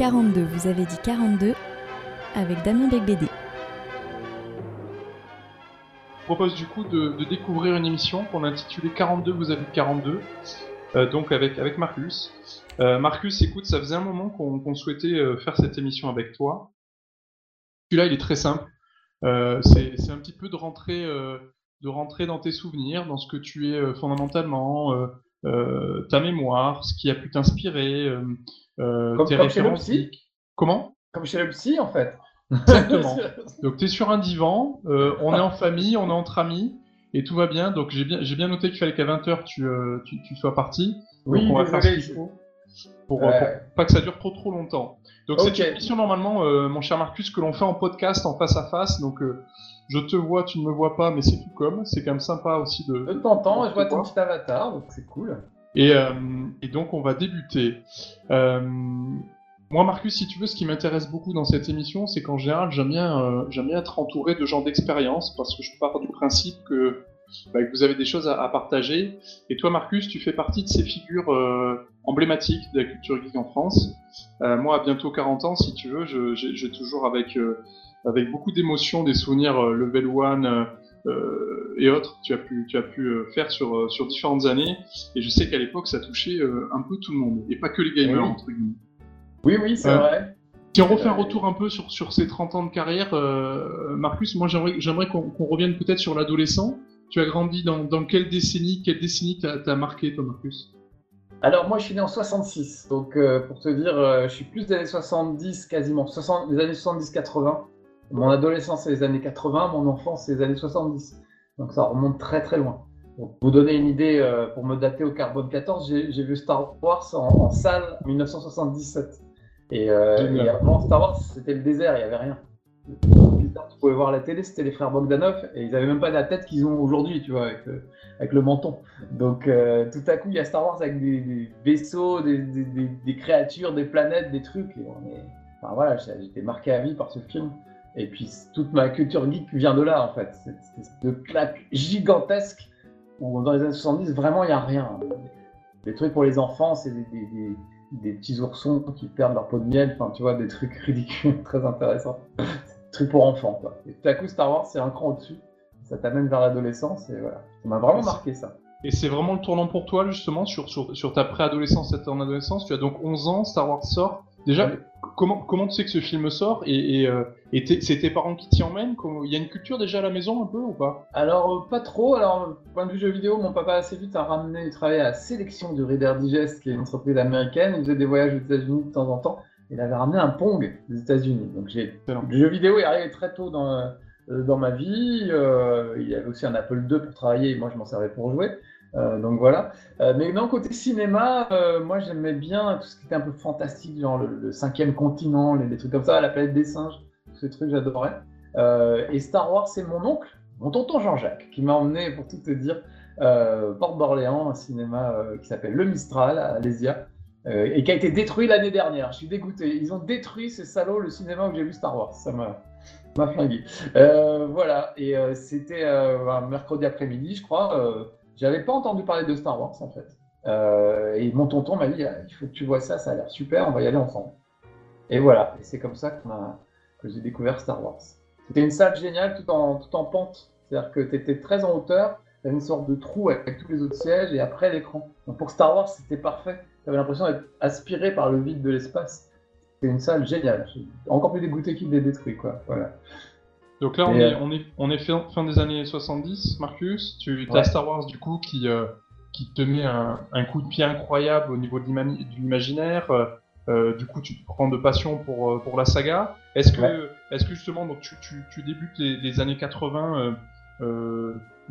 42, vous avez dit 42 avec Damien Becbédé. Je propose du coup de, découvrir une émission qu'on a intitulée 42, vous avez dit 42, euh, donc avec, avec Marcus. Euh, Marcus, écoute, ça faisait un moment qu'on souhaitait euh, faire cette émission avec toi. Celui-là, il est très simple. C'est un petit peu de rentrer, de rentrer dans tes souvenirs, dans ce que tu es fondamentalement, ta mémoire, ce qui a pu t'inspirer, comme, tes références. Comment? Comme chez le psy, en fait. Exactement. Donc tu es sur un divan, euh, on est en famille, on est entre amis, et tout va bien. Donc j'ai bien, bien noté qu'il fallait qu'à 20h tu, euh, tu, tu, sois parti. Oui, on va faire ce faut pour, euh, pas que ça dure trop trop longtemps. Donc c'est une émission normalement, mon cher Marcus, que l'on fait en podcast, en face à face. Donc je te vois, tu ne me vois pas, mais c'est tout comme. C'est quand même sympa aussi de. Je t'entends, je vois ton petit avatar, donc c'est cool. Et, et, donc on va débuter. Moi, Marcus, si tu veux, ce qui m'intéresse beaucoup dans cette émission, c'est qu'en général, j'aime bien, euh, j'aime bien être entouré de gens d'expérience parce que je pars du principe que, bah, vous avez des choses à, partager. Et toi, Marcus, tu fais partie de ces figures euh, emblématiques de la culture geek en France. Euh, moi, à bientôt 40 ans, si tu veux, j'ai toujours avec, avec beaucoup d'émotion des souvenirs level one. et autres, tu as pu, tu as pu faire sur, sur différentes années, et je sais qu'à l'époque ça touchait un peu tout le monde, et pas que les gamers, entre guillemets. Oui, oui, c'est vrai. Si on refait un retour un peu sur, sur ces 30 ans de carrière, euh, Marcus, moi j'aimerais qu'on revienne peut-être sur l'adolescent. Tu as grandi dans, dans, quelle décennie Quelle décennie t'as marqué, toi, Marcus? Alors, moi je suis né en 66, donc euh, pour te dire, euh, je suis plus des années 70 quasiment, 60, les années 70-80. Mon adolescence c'est les années 80, mon enfance c'est les années 70. Donc ça remonte très très loin. pour vous donner une idée, pour me dater au carbone 14, j'ai vu Star Wars en, en salle en 1977. Euh, et, avant Star Wars, c'était le désert, il n'y avait rien. Tu pouvais voir la télé, c'était les frères Bogdanov, et ils n'avaient même pas la tête qu'ils ont aujourd'hui, tu vois, avec, euh, avec, le menton. Donc euh, tout à coup, il y a Star Wars avec des, vaisseaux, des, des, créatures, des planètes, des trucs. Et on est... enfin, voilà, j'étais marqué à vie par ce film. Et puis toute ma culture geek vient de là, en fait. C'est de claque gigantesque où dans les années 70, vraiment, il n'y a rien. Des trucs pour les enfants, c'est des, des petits oursons qui perdent leur peau de miel, enfin tu vois, des trucs ridicules, très intéressants. trucs pour enfants, quoi. Et tout à coup, Star Wars, c'est un cran au-dessus. Ça t'amène vers l'adolescence, et voilà. Ça m'a vraiment marqué, ça. Et c'est vraiment le tournant pour toi, justement, sur, sur, sur ta préadolescence et ton adolescence. Tu as donc 11 ans, Star Wars sort. Déjà, comment, comment tu sais que ce film sort Et, et, euh, c'est tes parents qui t'y emmènent? Il y a une culture déjà à la maison un peu ou pas? Alors, euh, pas trop. Alors, point de vue jeu vidéo, mon papa assez vite a ramené, il travaillait à la sélection de Reader Digest, qui est une entreprise américaine. Il faisait des voyages aux États-Unis de temps en temps. Il avait ramené un Pong des États-Unis. Donc, j'ai... le jeu vidéo est arrivé très tôt dans, euh, dans ma vie. il y avait aussi un Apple II pour travailler et moi, je m'en servais pour jouer. Euh, donc voilà. Euh, mais non, côté cinéma, euh, moi j'aimais bien tout ce qui était un peu fantastique, genre le, cinquième continent, les, trucs comme ça, la planète des singes, tous ces trucs j'adorais. et Star Wars, c'est mon oncle, mon tonton Jean-Jacques, qui m'a emmené, pour tout te dire, Porte d'Orléans, un cinéma qui s'appelle Le Mistral à Alésia. et qui a été détruit l'année dernière. Je suis dégoûté. Ils ont détruit ces salauds le cinéma où j'ai vu Star Wars. Ça m'a flingué. voilà. Et c'était un mercredi après-midi, je crois. J'avais pas entendu parler de Star Wars en fait. Euh, et mon tonton m'a dit il faut que tu vois ça, ça a l'air super, on va y aller ensemble. Et voilà, et c'est comme ça que j'ai découvert Star Wars. C'était une salle géniale tout en, tout en pente, c'est-à-dire que tu étais très en hauteur, tu avais une sorte de trou avec, tous les autres sièges et après l'écran. Donc pour Star Wars, c'était parfait. Tu avais l'impression d'être aspiré par le vide de l'espace. C'était une salle géniale. Encore plus dégoûté qu'il l'ait détruit, quoi. Voilà. Donc là, on, est, on, est, on est fin, des années 70, Marcus. Tu as Star Wars, du coup, qui, euh, qui te met un, un, coup de pied incroyable au niveau de l'imaginaire. Euh, euh, du coup, tu te prends de passion pour, pour la saga. Est-ce que, justement, donc, tu, tu, tu débutes les, années 80,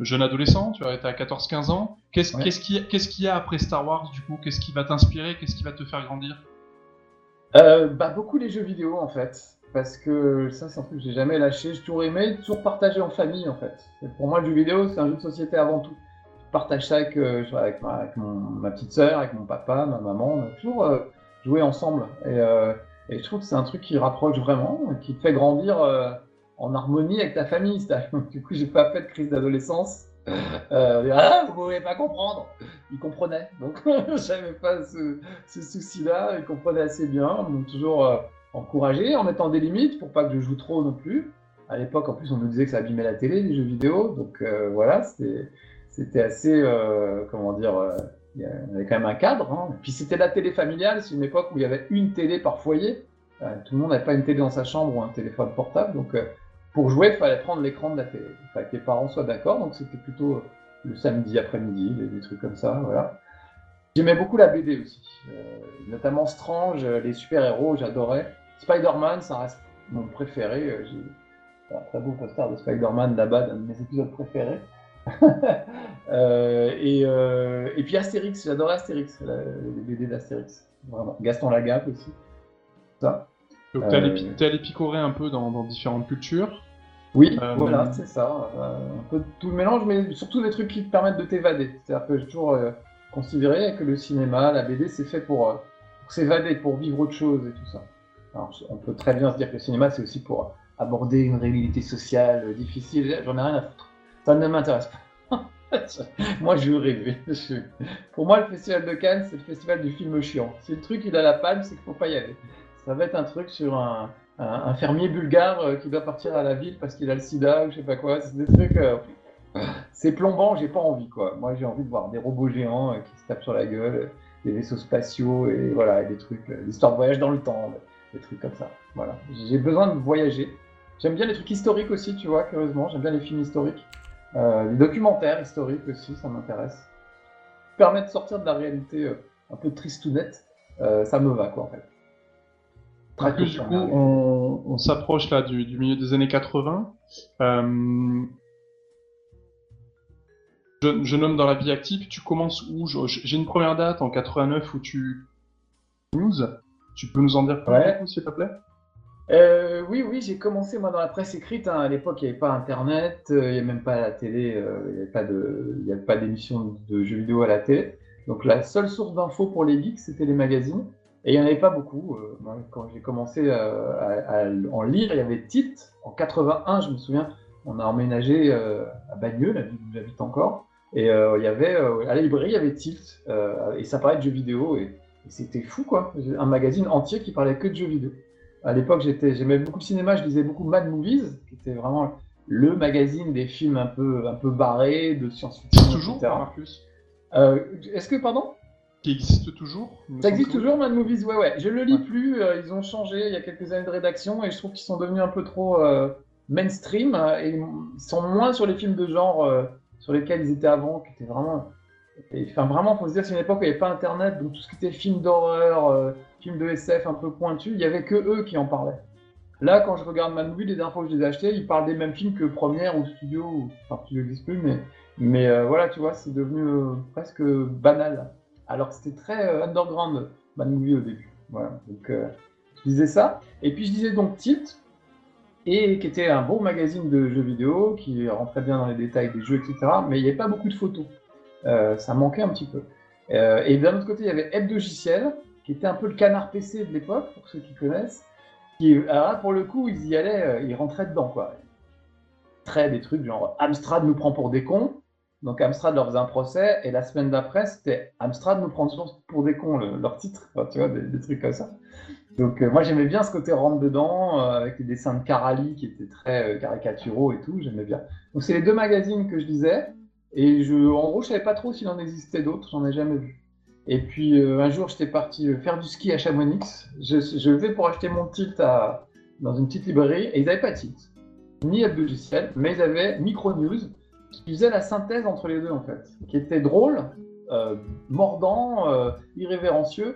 jeune adolescent, tu as été à 14-15 ans. Qu'est-ce qu'il qu'est-ce qu'il y a après Star Wars, du coup? Qu'est-ce qui va t'inspirer? Qu'est-ce qui va te faire grandir? Bah, Beaucoup les jeux vidéo, en fait parce que ça, c'est un truc que j'ai jamais lâché. J'ai toujours aimé, toujours partager en famille, en fait. pour moi, le jeu vidéo, c'est un jeu de société avant tout. Je partage ça avec, euh, avec, ma, avec ma, petite sœur, avec mon papa, ma maman. On a toujours euh, joué ensemble. Et, euh, et, je trouve que c'est un truc qui rapproche vraiment, qui te fait grandir en harmonie avec ta famille. Du coup, j'ai pas fait de crise d'adolescence. Euh, ah, vous pouvez pas comprendre. Ils comprenaient, donc j'avais pas ce, ce souci-là. Ils comprenaient assez bien. M'ont toujours encouragé en mettant des limites pour pas que je joue trop non plus. À l'époque, en plus, on nous disait que ça abîmait la télé, les jeux vidéo. Donc euh, voilà, c'était assez, euh, comment dire, euh, y avait quand même un cadre. Hein. Puis c'était la télé familiale, c'est une époque où il y avait une télé par foyer. Euh, tout le monde n'avait pas une télé dans sa chambre ou un téléphone portable. Donc pour jouer, il fallait prendre l'écran de la télé. Il fallait que les parents soient d'accord. Donc c'était plutôt le samedi après-midi, des, des trucs comme ça. Voilà. J'aimais beaucoup la BD aussi, euh, notamment Strange, euh, les super-héros, j'adorais. Spider-Man, ça reste mon préféré. euh, J'ai un très beau poster de Spider-Man là-bas, d'un de mes épisodes préférés. Euh, et, euh, et puis Astérix, j'adorais Astérix, la- les BD d'Astérix. Vraiment. Gaston Lagaffe aussi. Ça. Donc t'es allé, Euh, pi- t'es allé picorer un peu dans, dans différentes cultures. Oui, voilà, c'est ça. Un peu tout le mélange, mais surtout des trucs qui te permettent de t'évader. C'est-à-dire que j'ai toujours considéré que le cinéma, la BD, c'est fait pour, euh, pour s'évader, pour vivre autre chose et tout ça. On peut très bien se dire que le cinéma, c'est aussi pour aborder une réalité sociale difficile. J'en ai rien à foutre. Ça ne m'intéresse pas. moi, je veux rêver. Je- Pour moi, le festival de Cannes, c'est le festival du film chiant. Si le truc il a la palme, c'est qu'il faut pas y aller. Ça va être un truc sur un fermier bulgare euh, qui doit partir à la ville parce qu'il a le sida ou je sais pas quoi. C'est des trucs. euh, c'est plombant, j'ai pas envie quoi. Moi, j'ai envie de voir des robots géants euh, qui se tapent sur la gueule, euh, des vaisseaux spatiaux et voilà, des trucs, euh, l'histoire de voyage dans le temps, des trucs comme ça. Voilà. J'ai besoin de voyager. J'aime bien les trucs historiques aussi, tu vois, curieusement. J'aime bien les films historiques. Euh, les documentaires historiques aussi, ça m'intéresse. Permet de sortir de la réalité euh, un peu tristounette, euh, ça me va quoi en fait. Du coup, on, on s'approche là du, du milieu des années 80. Euh, jeune, jeune homme dans la vie active, tu commences où Je- J'ai une première date en 89 où tu news. Tu peux nous en dire plus, Ouais. s'il te plaît? Euh, oui, oui, j'ai commencé moi dans la presse écrite. hein. À l'époque, il n'y avait pas Internet, euh, il n'y avait même pas la télé, euh, il n'y avait pas de, il y avait pas d'émission de jeux vidéo à la télé. Donc la seule source d'infos pour les geeks, c'était les magazines. Et il n'y en avait pas beaucoup. Moi, quand j'ai commencé à, à en lire, il y avait Tilt. En 81, je me souviens, on a emménagé à Bagneux, la ville où j'habite encore. Et euh, il y avait, euh, à la librairie, il y avait Tilt. euh, et ça parlait de jeux vidéo. Et, et c'était fou, quoi. Un magazine entier qui parlait que de jeux vidéo. À l'époque, j'étais, j'aimais beaucoup le cinéma, je lisais beaucoup Mad Movies, qui était vraiment le magazine des films un peu, un peu barrés, de science-fiction, existe toujours, etc. Marcus Euh, est-ce que, pardon? Qui existe toujours Ça existe toujours, Mad Movies? Ouais, ouais. Je le lis Ouais. plus, euh, ils ont changé il y a quelques années de rédaction, et je trouve qu'ils sont devenus un peu trop euh, mainstream, et ils sont moins sur les films de genre sur lesquels ils étaient avant, qui étaient vraiment... Enfin, vraiment, faut se dire, c'est une époque où il n'y avait pas Internet, donc tout ce qui était film d'horreur, euh, film de SF un peu pointu, il n'y avait que eux qui en parlaient. Là, quand je regarde Mad Movie, les dernières fois que je les ai achetés, ils parlent des mêmes films que Première ou Studio, enfin Studio plus, mais, euh, voilà, tu vois, c'est devenu euh, presque banal. Alors que c'était très underground, Movie au début. Voilà, donc je disais ça. Et puis je disais donc Tilt, et qui était un bon magazine de jeux vidéo, qui rentrait bien dans les détails des jeux, etc. Mais il n'y avait pas beaucoup de photos. Euh, ça manquait un petit peu. Euh, et d'un autre côté, il y avait Hebdogiciel, qui était un peu le canard PC de l'époque, pour ceux qui connaissent. Qui, pour le coup, ils y allaient, euh, ils rentraient dedans, quoi. Très des trucs genre Amstrad nous prend pour des cons. Donc Amstrad leur faisait un procès, et la semaine d'après, c'était Amstrad nous prend pour des cons, le- leur titre, tu vois, des trucs comme ça. Donc euh, moi j'aimais bien ce côté rentre dedans, euh, avec les dessins de Carali qui étaient très euh, caricaturaux et tout, j'aimais bien. Donc c'est les deux magazines que je lisais, et en gros je savais pas trop s'il en existait d'autres, j'en ai jamais vu. Et puis euh, un jour j'étais parti faire du ski à Chamonix, je, vais pour acheter mon à, dans une petite librairie, et ils n'avaient pas de tilt, ni de logiciel, mais ils avaient Micro News, qui faisait la synthèse entre les deux en fait, qui était drôle, mordant, irrévérencieux,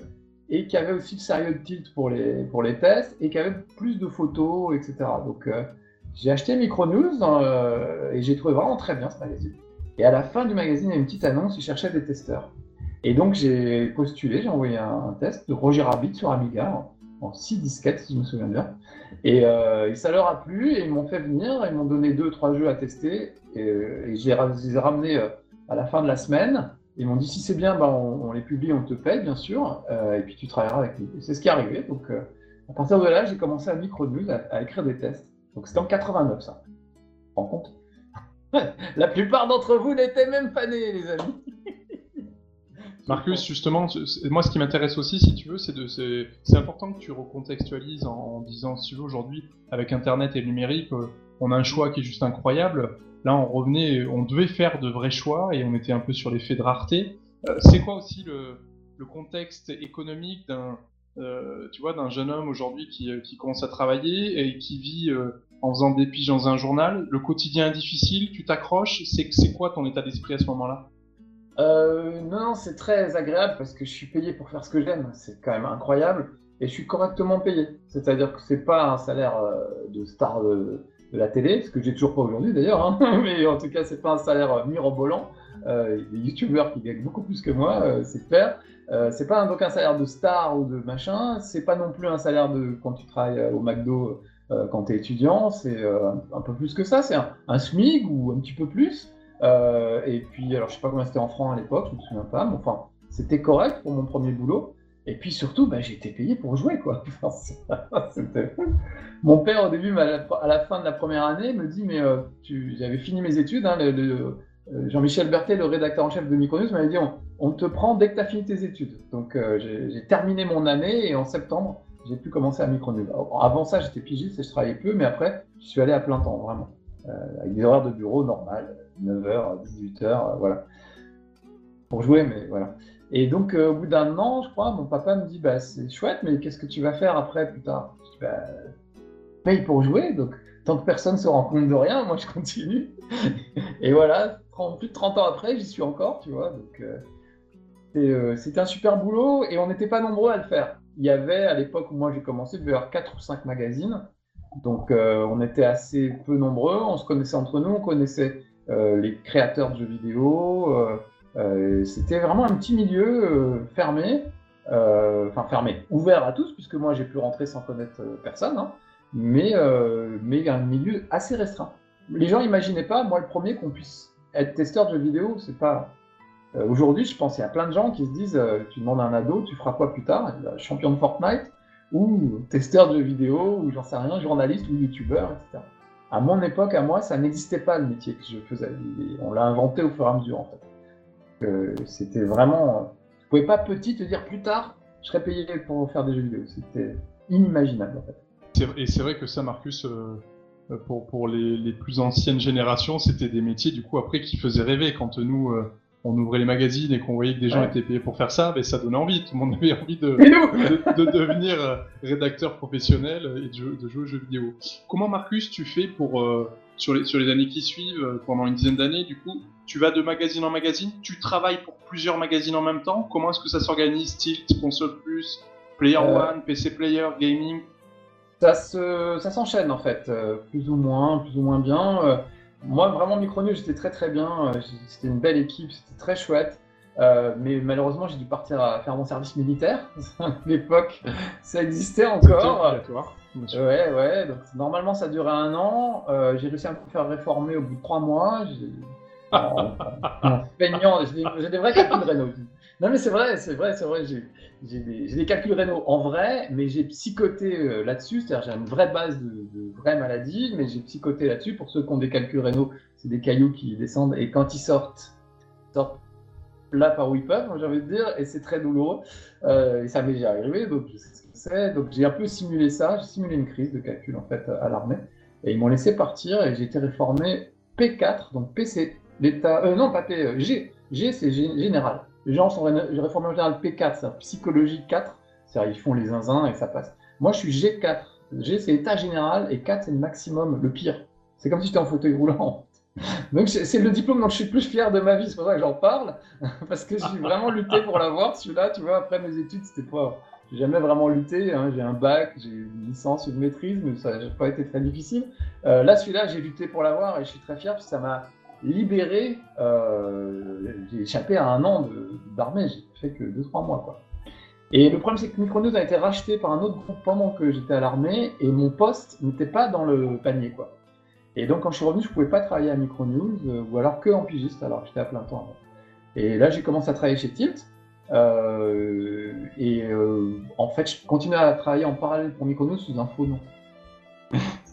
et qui avait aussi le sérieux tilt pour les, pour les tests, et qui avait plus de photos, etc. Donc euh, j'ai acheté Micronews euh, et j'ai trouvé vraiment très bien ce magazine. Et à la fin du magazine, il y a une petite annonce, ils cherchaient des testeurs. Et donc j'ai postulé, j'ai envoyé un, test de Roger Rabbit sur Amiga, en 6 disquettes si je me souviens bien. Et, ça leur a plu, et ils m'ont fait venir, ils m'ont donné deux, trois jeux à tester, et, et j'ai ra- je les ai ramenés euh, à la fin de la semaine. Ils m'ont dit si c'est bien, bah, on, les publie, on te paye bien sûr, euh, et puis tu travailleras avec nous. C'est ce qui est arrivé. Donc euh, à partir de là, j'ai commencé à Micronews, à, à écrire des tests. Donc c'était en 89 ça. Tu rends compte? La plupart d'entre vous n'étaient même pas nés, les amis. Marcus, justement, moi ce qui m'intéresse aussi, si tu veux, c'est de, c'est important que tu recontextualises en, disant, si tu veux, aujourd'hui, avec Internet et le numérique, euh, on a un choix qui est juste incroyable. Là, on revenait, on devait faire de vrais choix et on était un peu sur l'effet de rareté. Euh, c'est quoi aussi le, contexte économique d'un, euh, d'un jeune homme aujourd'hui qui, qui, commence à travailler et qui vit en faisant des piges dans un journal? Le quotidien est difficile, tu t'accroches? C'est, quoi ton état d'esprit à ce moment-là? Euh, non, c'est très agréable parce que je suis payé pour faire ce que j'aime. C'est quand même incroyable. Et je suis correctement payé. C'est-à-dire que c'est pas un salaire euh, de star de, la télé, ce que j'ai toujours pas aujourd'hui d'ailleurs. Hein. Mais en tout cas, c'est pas un salaire euh, mirobolant. Euh, des youtubeurs qui gagnent beaucoup plus que moi, euh, c'est clair. Euh, c'est pas donc un salaire de star ou de machin. C'est pas non plus un salaire de quand tu travailles au McDo quand tu es étudiant. C'est un peu plus que ça. C'est un, un SMIC ou un petit peu plus. Et puis, alors je sais pas combien c'était en francs à l'époque, je me souviens pas, mais enfin, c'était correct pour mon premier boulot. Et puis surtout, bah, j'ai été payé pour jouer, quoi. Mon père, au début, à la fin de la première année, me dit, mais euh, j'avais fini mes études, hein, euh, Jean-Michel Berthet, le rédacteur en chef de Micronews, m'avait dit, on, te prend dès que tu as fini tes études. Donc j'ai terminé mon année et en septembre, j'ai pu commencer à Micronews. Avant ça, j'étais pigiste et je travaillais peu, mais après, je suis allé à plein temps, vraiment. avec des horaires de bureau normales. 9h, 18h, voilà. Pour jouer, mais voilà. Et donc, euh, au bout d'un an, je crois, mon papa me dit bah, C'est chouette, mais qu'est-ce que tu vas faire après, plus tard? Je dis bah, paye pour jouer. Donc, tant que personne ne se rend compte de rien, moi, je continue. Et voilà, plus de 30 ans après, j'y suis encore, tu vois. Donc, euh, euh, c'était un super boulot et on n'était pas nombreux à le faire. Il y avait, à l'époque où moi j'ai commencé, il y avoir 4 ou 5 magazines. Donc, on était assez peu nombreux, on se connaissait entre nous, on connaissait euh, les créateurs de jeux vidéo. Euh, euh, c'était vraiment un petit milieu fermé, enfin fermé, ouvert à tous, puisque moi j'ai pu rentrer sans connaître personne, hein, mais, mais un milieu assez restreint. Les gens n'imaginaient pas, moi le premier, qu'on puisse être testeur de jeux vidéo, c'est pas. Aujourd'hui, je pense qu'il y a plein de gens qui se disent tu demandes à un ado, tu feras quoi plus tard? Champion de Fortnite ou testeur de jeux vidéo ou j'en sais rien, journaliste ou youtubeur, etc. À mon époque, à moi, ça n'existait pas le métier que je faisais. On l'a inventé au fur et à mesure, en fait. Euh, c'était vraiment. Tu pouvais pas petit te dire plus tard, je serais payé pour faire des jeux vidéo. C'était inimaginable, en fait. Et c'est vrai que ça, Marcus, euh, pour, pour les, les, plus anciennes générations, c'était des métiers, du coup, après, qui faisaient rêver. Quand nous, euh, on ouvrait les magazines et qu'on voyait que des gens étaient payés pour faire ça, mais ben, ça donnait envie. Tout le monde avait envie de, de, devenir euh, rédacteur professionnel et de, jouer aux jeux vidéo. Comment, Marcus, tu fais pour, euh, sur, les, sur les années qui suivent, euh, pendant une dizaine d'années, du coup, tu vas de magazine en magazine, tu travailles pour plusieurs magazines en même temps. Comment est-ce que ça s'organise Tilt, Console Plus, Player One, PC Player, Gaming? Ça s'enchaîne en fait, plus ou moins, plus ou moins bien. Moi, vraiment, Micronews, j'étais très très bien. Euh, c'était une belle équipe, c'était très chouette. Euh, mais malheureusement, j'ai dû partir à faire mon service militaire. à l'époque, ça existait encore. Ouais, ouais. Donc, normalement, ça durait un an. Euh, j'ai réussi à me faire réformer au bout de trois mois. Peignant, j'ai des, vrais calculs Renault. Non, mais c'est vrai, c'est vrai, c'est vrai. J'ai des, calculs rénaux en vrai, mais j'ai psychoté euh, là-dessus. C'est-à-dire, j'ai une vraie base de, de vraies maladies, mais j'ai psychoté là-dessus. Pour ceux qui ont des calculs rénaux, c'est des cailloux qui descendent et quand ils sortent, ils sortent là par où ils peuvent, j'ai envie de dire, et c'est très douloureux. Euh, et ça m'est déjà arrivé, donc je sais ce que c'est. Donc j'ai un peu simulé ça, j'ai simulé une crise de calcul en fait à l'armée. Et ils m'ont laissé partir et j'ai été réformé P4, donc PC, l'état. Euh, non, pas P, euh, G. G, c'est général. Les gens sont réformés en général P4, c'est psychologie 4, c'est-à-dire ils font les zinzins et ça passe. Moi, je suis G4. G, c'est état général et 4, c'est le maximum, le pire. C'est comme si j'étais en fauteuil roulant. Donc, c'est le diplôme dont je suis le plus fier de ma vie, c'est pour ça que j'en parle, parce que j'ai vraiment lutté pour l'avoir, celui-là, tu vois, après mes études, c'était pas. J'ai jamais vraiment lutté, hein. j'ai un bac, j'ai une licence, une maîtrise, mais ça n'a pas été très difficile. Euh, là, celui-là, j'ai lutté pour l'avoir et je suis très fier parce que ça m'a libéré, euh, j'ai échappé à un an d'armée, j'ai fait que 2-3 mois. Quoi. Et le problème, c'est que Micronews a été racheté par un autre groupe pendant que j'étais à l'armée et mon poste n'était pas dans le panier. Quoi. Et donc, quand je suis revenu, je ne pouvais pas travailler à Micronews euh, ou alors que en pigiste, alors j'étais à plein temps avant. Et là, j'ai commencé à travailler chez Tilt. Euh, et en fait, je continuais à travailler en parallèle pour Micronews sous un faux nom.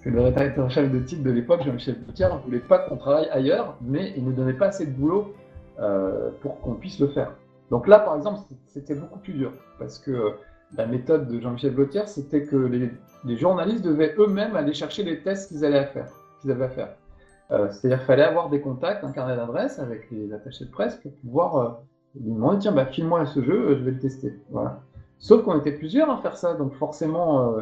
que le chef de titre de l'époque, Jean-Michel Boutier, ne voulait pas qu'on travaille ailleurs, mais il ne donnait pas assez de boulot euh, pour qu'on puisse le faire. Donc là, par exemple, c'était beaucoup plus dur, parce que la méthode de Jean-Michel Blotier, c'était que les, journalistes devaient eux-mêmes aller chercher les tests qu'ils allaient faire, qu'ils avaient à faire. Euh, c'est-à-dire qu'il fallait avoir des contacts, un carnet d'adresses avec les attachés de presse pour pouvoir euh, lui demander tiens, bah, file-moi ce jeu, je vais le tester. Sauf qu'on était plusieurs à faire ça, donc forcément,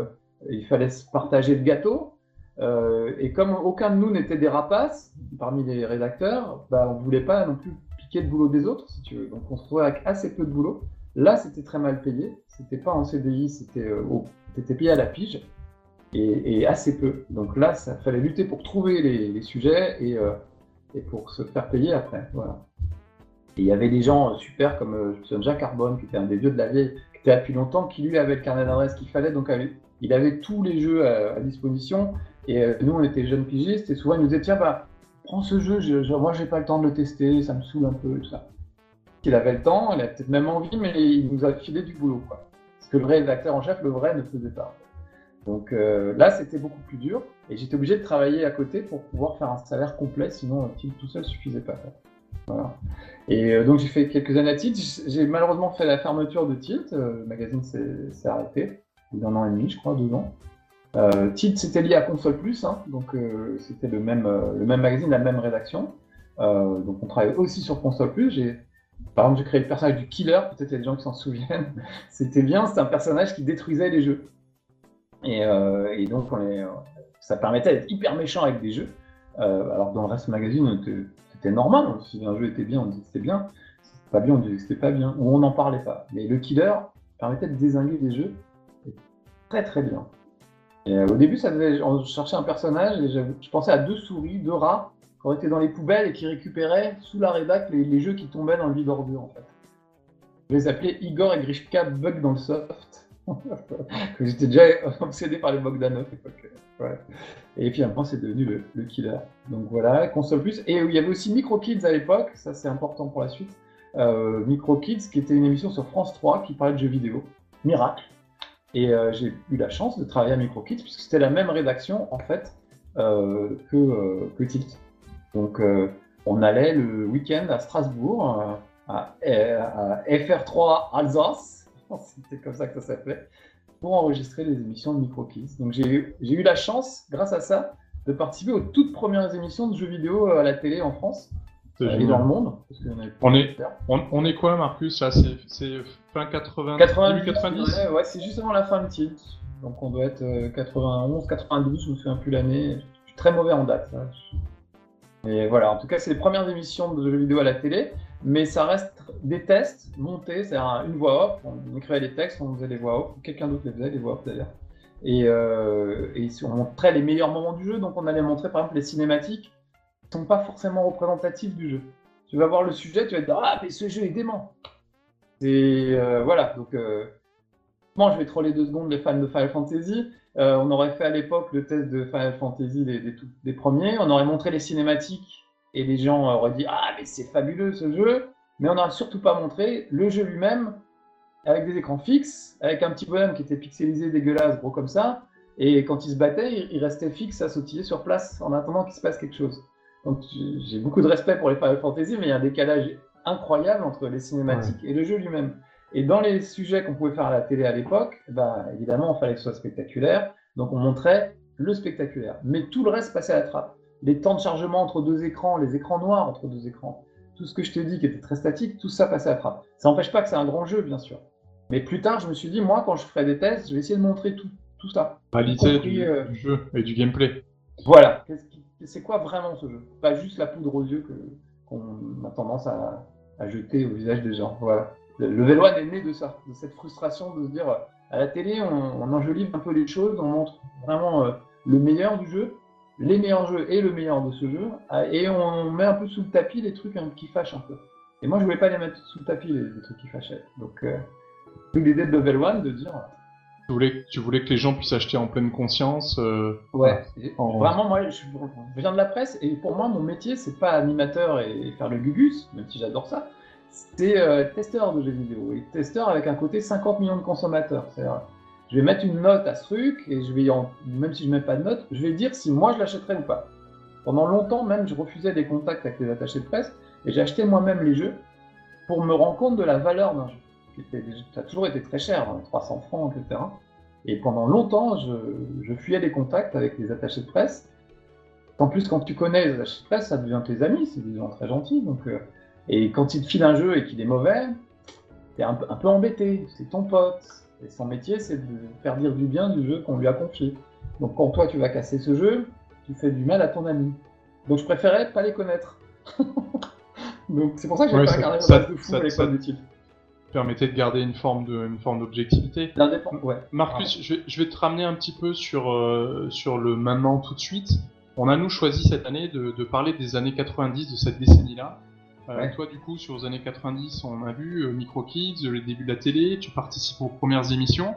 il fallait se partager le gâteau. Euh, et comme aucun de nous n'était des rapaces parmi les rédacteurs, bah, on ne voulait pas non plus piquer le boulot des autres, si tu veux. Donc on se trouvait avec assez peu de boulot. Là, c'était très mal payé. C'était pas en CDI, c'était euh, payé à la pige et, assez peu. Donc là, ça fallait lutter pour trouver les, sujets et, euh, et, pour se faire payer après. Voilà. Et il y avait des gens super comme euh, Jacques Carbone, qui était un des vieux de la vieille, qui était depuis longtemps, qui lui avait le carnet d'adresse qu'il fallait. Donc il avait tous les jeux à disposition et euh, nous, on était jeunes pigistes, et souvent, ils nous disaient Tiens, bah, prends ce jeu, je, je, moi, j'ai pas le temps de le tester, ça me saoule un peu, tout ça. Il avait le temps, il avait peut-être même envie, mais il nous a filé du boulot. Quoi. Ce que le vrai rédacteur en chef, le vrai, ne faisait pas. Donc euh, là, c'était beaucoup plus dur, et j'étais obligé de travailler à côté pour pouvoir faire un salaire complet, sinon Tilt tout seul suffisait pas. Et euh, donc j'ai fait quelques années à Tilt. J'ai malheureusement fait la fermeture de Tilt. le magazine s'est arrêté, il y a un an et demi, je crois, deux ans. Euh, c'était lié à Console Plus, hein, donc euh, c'était le même, euh, le même magazine, la même rédaction. Euh, donc on travaillait aussi sur Console Plus. Par exemple, j'ai créé le personnage du Killer, peut-être il y a des gens qui s'en souviennent. c'était bien, c'était un personnage qui détruisait les jeux. Et, et donc on est, ça permettait d'être hyper méchant avec des jeux. alors dans le reste du magazine, c'était normal. Si un jeu était bien, on disait que c'était bien. Si c'était pas bien, on disait que c'était pas bien. Ou on n'en parlait pas. Mais le Killer permettait de désinguer des jeux. Très très bien. Euh, au début, ça devait, on cherchait un personnage et je pensais à deux souris, deux rats qui auraient été dans les poubelles et qui récupéraient sous la rédac les, jeux qui tombaient dans le vide ordure en fait. Je les appelais Igor et Grishka Bug dans le soft. J'étais déjà obsédé par les Bogdanov à l'époque. Et puis après, c'est devenu le, killer. Donc voilà, console plus. Et il y avait aussi Micro Kids à l'époque, ça c'est important pour la suite. Euh, Micro Kids, qui était une émission sur France 3 qui parlait de jeux vidéo. Miracle. Et euh, j'ai eu la chance de travailler à MicroKit, puisque c'était la même rédaction, en fait, euh, que, euh, que, Tilt. Donc, on allait le week-end à Strasbourg, à, FR3 Alsace, c'était comme ça que ça s'appelait, pour enregistrer les émissions de MicroKids. Donc, j'ai eu la chance, grâce à ça, de participer aux toutes premières émissions de jeux vidéo à la télé en France. Euh, et dans le monde. on, est, on, est quoi, Marcus? C'est fin 80, 90, 90 Ouais, c'est justement la fin de titre. Donc on doit être 91, euh, 92, je me souviens plus l'année. Je suis très mauvais en date. Mais voilà, en tout cas, c'est les premières émissions de jeux vidéo à la télé, mais ça reste des tests montés, c'est-à-dire une voix off, on écrivait les textes, on faisait des voix off, quelqu'un d'autre les faisait, des voix off d'ailleurs. Et, euh, et on montrait les meilleurs moments du jeu, donc on allait montrer par exemple les cinématiques, sont pas forcément représentatifs du jeu. Tu vas voir le sujet, tu vas te dire Ah, mais ce jeu est dément Et euh, voilà, donc euh, moi je vais troller deux secondes les fans de Final Fantasy. Euh, on aurait fait à l'époque le test de Final Fantasy des, des, premiers, on aurait montré les cinématiques et les gens auraient dit Ah, mais c'est fabuleux ce jeu Mais on n'aurait surtout pas montré le jeu lui-même avec des écrans fixes, avec un petit bonhomme qui était pixelisé, dégueulasse, gros comme ça. Et quand il se battait, il restait fixe à sautiller sur place en attendant qu'il se passe quelque chose. Donc j'ai beaucoup de respect pour les Final Fantasy, mais il y a un décalage incroyable entre les cinématiques et le jeu lui-même. Et dans les sujets qu'on pouvait faire à la télé à l'époque, bah, évidemment, il fallait que ce soit spectaculaire. Donc on montrait le spectaculaire. Mais tout le reste passait à la trappe. Les temps de chargement entre deux écrans, les écrans noirs entre deux écrans, tout ce que je te dis qui était très statique, tout ça passait à la trappe. Ça n'empêche pas que c'est un grand jeu, bien sûr. Mais plus tard, je me suis dit, moi, quand je ferai des tests, je vais essayer de montrer tout, tout ça. Qualité du, euh, du, jeu et du gameplay. Voilà c'est quoi vraiment ce jeu? Pas juste la poudre aux yeux qu'on a tendance à, jeter au visage des gens. Voilà. Le, le est né de ça, de cette frustration de se dire à la télé, on, enjolive un peu les choses, on montre vraiment euh, le meilleur du jeu, les meilleurs jeux et le meilleur de ce jeu, et on met un peu sous le tapis les trucs hein, qui fâchent un peu. Et moi, je voulais pas les mettre sous le tapis, les, trucs qui fâchaient. Donc, euh, l'idée de Level One de dire tu voulais, tu voulais que les gens puissent acheter en pleine conscience euh, Ouais, vraiment, moi, je, viens de la presse et pour moi, mon métier, c'est pas animateur et, faire le gugus, même si j'adore ça, c'est euh, testeur de jeux vidéo. Et testeur avec un côté 50 millions de consommateurs. Je vais mettre une note à ce truc, et je vais, en, même si je mets pas de note, je vais dire si moi je l'achèterais ou pas. Pendant longtemps même, je refusais des contacts avec les attachés de presse, et acheté moi-même les jeux pour me rendre compte de la valeur d'un jeu. Ça a toujours été très cher, 300 hein, francs, etc. Et pendant longtemps, je, fuyais des contacts avec les attachés de presse. En plus, quand tu connais les attachés de presse, ça devient tes amis, c'est des gens très gentils. Donc, euh, et quand ils te filent un jeu et qu'il est mauvais, t'es un, un peu embêté, c'est ton pote. Et son métier, c'est de faire dire du bien du jeu qu'on lui a confié. Donc quand toi, tu vas casser ce jeu, tu fais du mal à ton ami. Donc je préférais pas les connaître. Donc c'est pour ça que j'ai Ouais, pas regardé ça- de fou ça- à permettait de garder une forme de une forme d'objectivité. Ouais. Marcus, je vais, je vais te ramener un petit peu sur, euh, sur le maintenant tout de suite. On a nous choisi cette année de, de parler des années 90, de cette décennie-là. Euh, Ouais. Toi, du coup, sur les années 90, on a vu euh, Micro Kids, le début de la télé, tu participes aux premières émissions.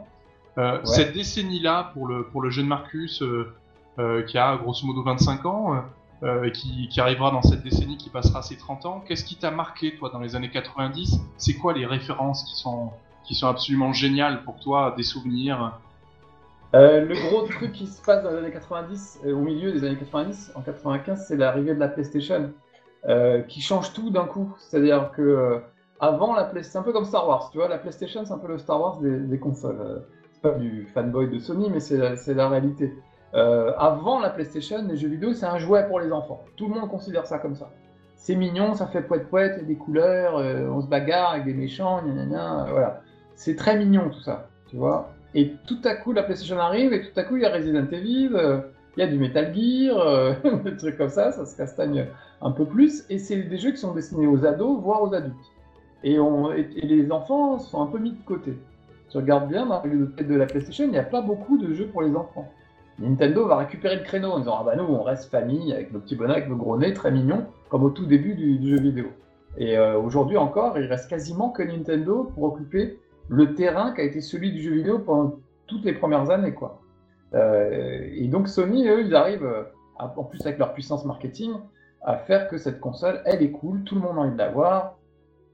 Euh, Ouais. Cette décennie-là, pour le, pour le jeune Marcus, euh, euh, qui a grosso modo 25 ans, euh, euh, et qui, qui arrivera dans cette décennie qui passera ses 30 ans, qu'est-ce qui t'a marqué, toi, dans les années 90 C'est quoi les références qui sont, qui sont absolument géniales pour toi, des souvenirs? Euh, le gros truc qui se passe dans les années 90, euh, au milieu des années 90, en 95, c'est l'arrivée de la PlayStation, euh, qui change tout d'un coup. C'est-à-dire que euh, avant la PlayStation, c'est un peu comme Star Wars, tu vois, la PlayStation c'est un peu le Star Wars des, des consoles. Euh, c'est pas du fanboy de Sony, mais c'est la, réalité. Avant la PlayStation, les jeux vidéo c'est un jouet pour les enfants. Tout le monde considère ça comme ça. C'est mignon, ça fait poète poète, il y a des couleurs, on se bagarre avec des méchants, gna voilà. C'est très mignon tout ça, tu vois. Et tout à coup, la PlayStation arrive, et tout à coup, il y a Resident Evil, il y a du Metal Gear, euh, des trucs comme ça, ça se castagne un peu plus. Et c'est des jeux qui sont destinés aux ados, voire aux adultes. Et, les enfants sont un peu mis de côté. Tu regardes bien dans la bibliothèque de la PlayStation, il n'y a pas beaucoup de jeux pour les enfants. Nintendo va récupérer le créneau en disant Ah bah nous, on reste famille avec nos petits bonhommes, avec nos gros nez, très mignons, comme au tout début du, du jeu vidéo. Et euh, aujourd'hui encore, il reste quasiment que Nintendo pour occuper le terrain qui a été celui du jeu vidéo pendant toutes les premières années, quoi. Euh, et donc Sony, eux, ils arrivent, euh, en plus avec leur puissance marketing, à faire que cette console, elle est cool, tout le monde a envie de l'avoir,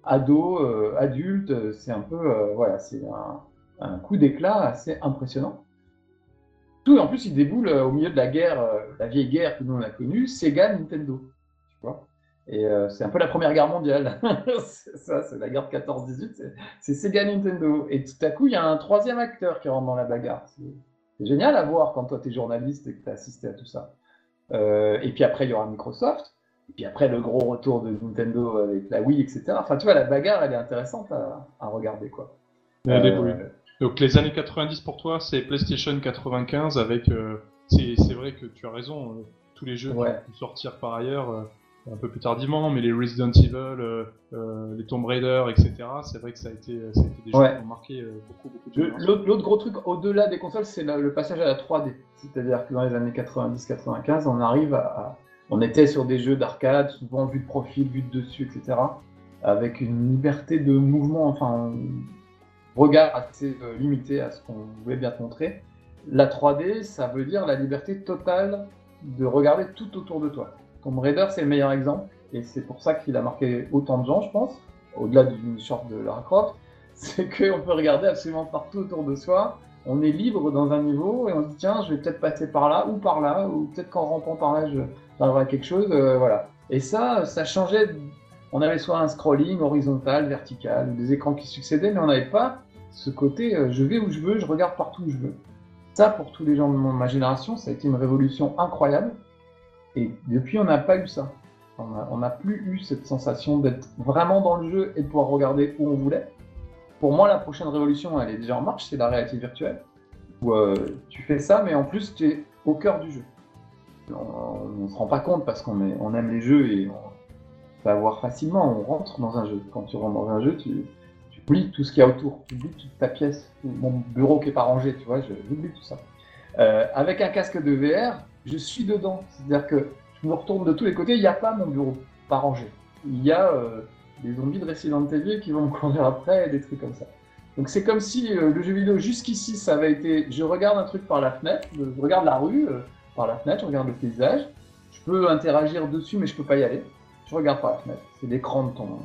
ado, euh, adulte, euh, c'est un peu, voilà, c'est un, coup d'éclat assez impressionnant. Tout, en plus, ils déboulent au milieu de la guerre, la vieille guerre que nous on a connue, Sega, Nintendo, tu vois. Et c'est un peu la première guerre mondiale. ça, c'est la guerre de 14-18, c'est- c'est Sega Nintendo. Et tout à coup, il y a un troisième acteur qui rentre dans la bagarre. C'est génial à voir quand toi, tu es journaliste et que tu as assisté à tout ça. Euh, et puis après, il y aura Microsoft. Et puis après, le gros retour de Nintendo avec la Wii, etc. Enfin, tu vois, la bagarre, elle est intéressante à, à regarder, quoi. Elle Euh. Donc les années 90 pour toi, c'est PlayStation 95 avec. euh, c'est vrai que tu as raison. tous les jeux Ouais. qui ont pu sortir par ailleurs un peu plus tardivement, mais les Resident Evil, euh, euh, les Tomb Raider, etc. C'est vrai que ça a été, ça a été des jeux Ouais. qui ont marqué euh, beaucoup, beaucoup de. L'autre gros truc au-delà des consoles, c'est le passage à la 3D. C'est-à-dire que dans les années 90-95, on arrive à, On était sur des jeux d'arcade, souvent vue de profil, vue de dessus, etc. Avec une liberté de mouvement, enfin, un regard assez euh, limité à ce qu'on voulait bien te montrer. La 3D, ça veut dire la liberté totale de regarder tout autour de toi. Tomb Raider, c'est le meilleur exemple, et c'est pour ça qu'il a marqué autant de gens, je pense, au-delà d'une short de Lara Croft c'est qu'on peut regarder absolument partout autour de soi. On est libre dans un niveau et on se dit tiens, je vais peut-être passer par là ou par là, ou peut-être qu'en rampant par là, je- j'arriverai à quelque chose. euh, voilà. Et ça, ça changeait. On avait soit un scrolling horizontal, vertical, des écrans qui succédaient, mais on n'avait pas ce côté euh, je vais où je veux, je regarde partout où je veux. Ça, pour tous les gens de ma génération, ça a été une révolution incroyable. Et depuis, on n'a pas eu ça. On n'a plus eu cette sensation d'être vraiment dans le jeu et de pouvoir regarder où on voulait. Pour moi, la prochaine révolution, elle est déjà en marche, c'est la réalité virtuelle. Où euh, tu fais ça, mais en plus, tu es au cœur du jeu. On ne se rend pas compte parce qu'on aime les jeux et on va voir facilement, on rentre dans un jeu. Quand tu rentres dans un jeu, tu, oublies tout ce qu'il y a autour. Tu oublies toute ta pièce, mon bureau qui n'est pas rangé, tu vois, j'oublie tout ça. Euh, avec un casque de VR, je suis dedans. C'est-à-dire que je me retourne de tous les côtés, il n'y a pas mon bureau pas rangé. Il y a euh, des zombies de Resident Evil qui vont me courir après et des trucs comme ça. Donc c'est comme si euh, le jeu vidéo jusqu'ici ça avait été je regarde un truc par la fenêtre, je regarde la rue euh, par la fenêtre, je regarde le paysage, je peux interagir dessus mais je peux pas y aller. Je regarde par la fenêtre, c'est l'écran de ton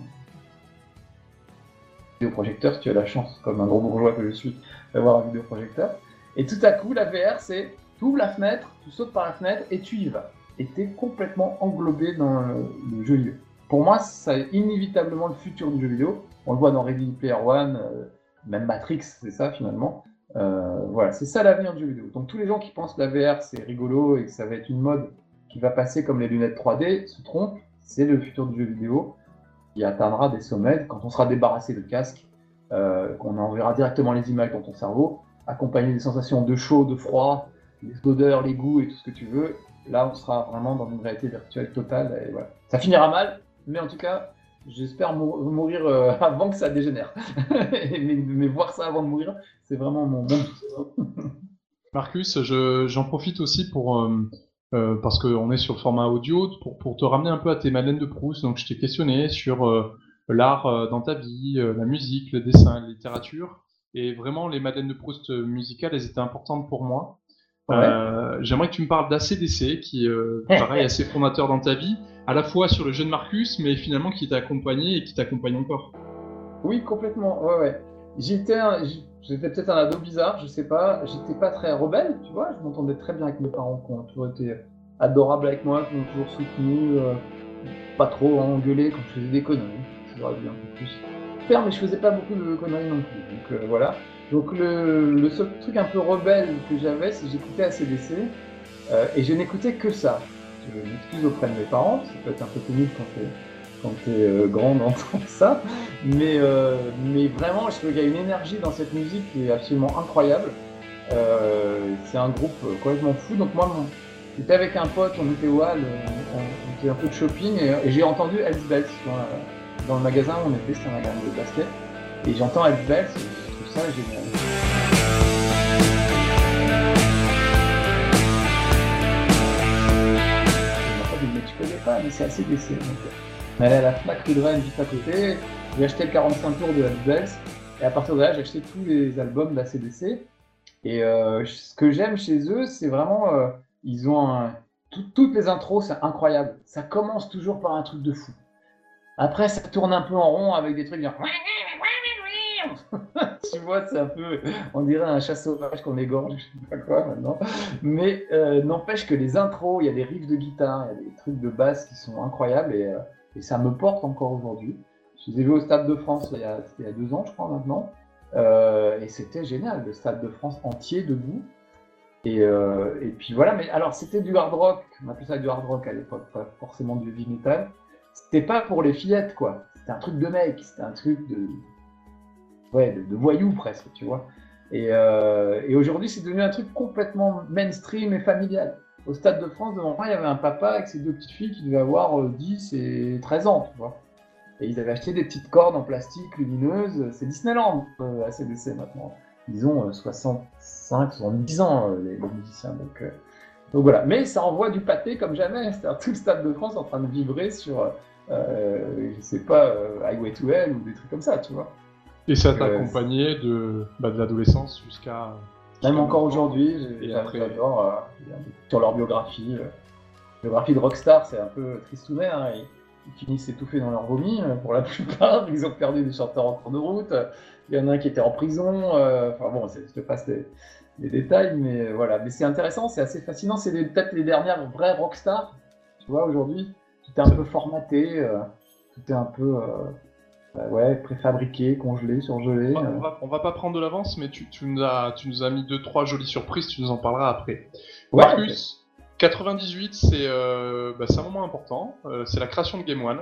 vidéoprojecteur si tu as la chance, comme un gros bourgeois que je suis, d'avoir un vidéoprojecteur. Et tout à coup, la VR, c'est tu ouvres la fenêtre, tu sautes par la fenêtre et tu y vas. Et tu es complètement englobé dans le, jeu vidéo. Pour moi, c'est inévitablement le futur du jeu vidéo. On le voit dans Ready Player One, euh, même Matrix, c'est ça finalement. Euh, voilà, c'est ça l'avenir du jeu vidéo. Donc tous les gens qui pensent que la VR c'est rigolo et que ça va être une mode qui va passer comme les lunettes 3D se trompent. C'est le futur du jeu vidéo qui atteindra des sommets quand on sera débarrassé de casque, euh, qu'on enverra directement les images dans ton cerveau, accompagné des sensations de chaud, de froid, les odeurs, les goûts et tout ce que tu veux. Là, on sera vraiment dans une réalité virtuelle totale. Ça finira mal, mais en tout cas, j'espère mourir euh, avant que ça dégénère. mais, voir ça avant de mourir, c'est vraiment mon bon Marcus, j'en profite aussi pour. Euh, euh, parce qu'on est sur le format audio, pour, pour, te ramener un peu à tes Madeleines de Proust. Donc, je t'ai questionné sur l'art dans ta vie, la musique, le dessin, la littérature. Et vraiment, les Madeleines de Proust musicales, elles étaient importantes pour moi. Euh, j'aimerais que tu me parles d'ACDC, qui euh, pareil assez fondateur dans ta vie, à la fois sur le jeune Marcus, mais finalement qui t'a accompagné et qui t'accompagne encore. Oui, complètement. Ouais, ouais. J'étais, j'étais peut-être un ado bizarre, je sais pas. J'étais pas très rebelle, tu vois. Je m'entendais très bien avec mes parents, qui ont toujours été adorables avec moi, qui m'ont toujours soutenu, euh, pas trop engueulé quand je faisais des conneries. J'aurais dû un peu plus faire, mais je faisais pas beaucoup de conneries non plus. Donc voilà. Donc le, seul truc un peu rebelle que j'avais, c'est que j'écoutais ACDC euh, et je n'écoutais que ça. Je m'excuse auprès de mes parents, ça peut être un peu pénible quand tu es, euh, grand d'entendre ça, mais, euh, mais vraiment, je trouve qu'il y a une énergie dans cette musique qui est absolument incroyable. c'est un groupe complètement fou, donc moi, j'étais avec un pote, on était au hall, on, était un peu de shopping et, j'ai entendu Bells dans, le magasin où on était, c'était un magasin de basket, et j'entends Hells Bells ça génial. mais tu pas, mais c'est assez décès. Donc, la Fnac de juste à côté, j'ai acheté le 45 tours de Bells, et à partir de là, j'ai acheté tous les albums d'ACDC. Et euh, ce que j'aime chez eux, c'est vraiment, euh, ils ont un... toutes les intros, c'est incroyable. Ça commence toujours par un truc de fou. Après, ça tourne un peu en rond avec des trucs genre tu vois, c'est un peu, on dirait un chat sauvage qu'on égorge, je sais pas quoi maintenant. Mais euh, n'empêche que les intros, il y a des riffs de guitare, il y a des trucs de basse qui sont incroyables et, euh, ça me porte encore aujourd'hui. Je les ai vus au Stade de France il y a, il y a deux ans, je crois maintenant. Euh, et c'était génial, le Stade de France entier debout. Et, et puis voilà, mais alors c'était du hard rock, on appelait ça du hard rock à l'époque, pas forcément du heavy metal. C'était pas pour les fillettes, quoi. C'était un truc de mec, c'était un truc de, de, voyous presque, tu vois. Euh, et, aujourd'hui, c'est devenu un truc complètement mainstream et familial. Au Stade de France, devant moi, il y avait un papa avec ses deux petites filles qui devaient avoir 10 euh, et 13 ans, tu vois. Et ils avaient acheté des petites cordes en plastique lumineuses. C'est Disneyland, euh, ACDC maintenant. Ils ont 65, 70 ans, les, musiciens. Donc, voilà. Mais ça envoie du pâté comme jamais. C'est-à-dire tout le Stade de France en train de vibrer sur, je sais pas, Highway to Hell ou des trucs comme ça, tu vois. Et ça t'a accompagné de, bah, de l'adolescence jusqu'à. Même encore aujourd'hui, j'adore euh, sur leur biographie. Euh, biographie de rockstar, c'est un peu tristounet. Hein, ils, finissent étouffés dans leur vomi euh, pour la plupart. Ils ont perdu des chanteurs en cours de route. Il y en a un qui était en prison. enfin bon, je te passe les, détails, mais voilà. Mais c'est intéressant, c'est assez fascinant. C'est peut-être les dernières vraies rockstars. Tu vois, aujourd'hui, tout est un peu formaté, tout est un peu bah ouais, préfabriqué, congelé, surgelé. On va, euh. on va, pas prendre de l'avance, mais tu, tu, nous as, tu nous as mis deux trois jolies surprises, tu nous en parleras après. Ouais, Marcus, 98, c'est euh, bah, un moment important, euh, c'est la création de Game One.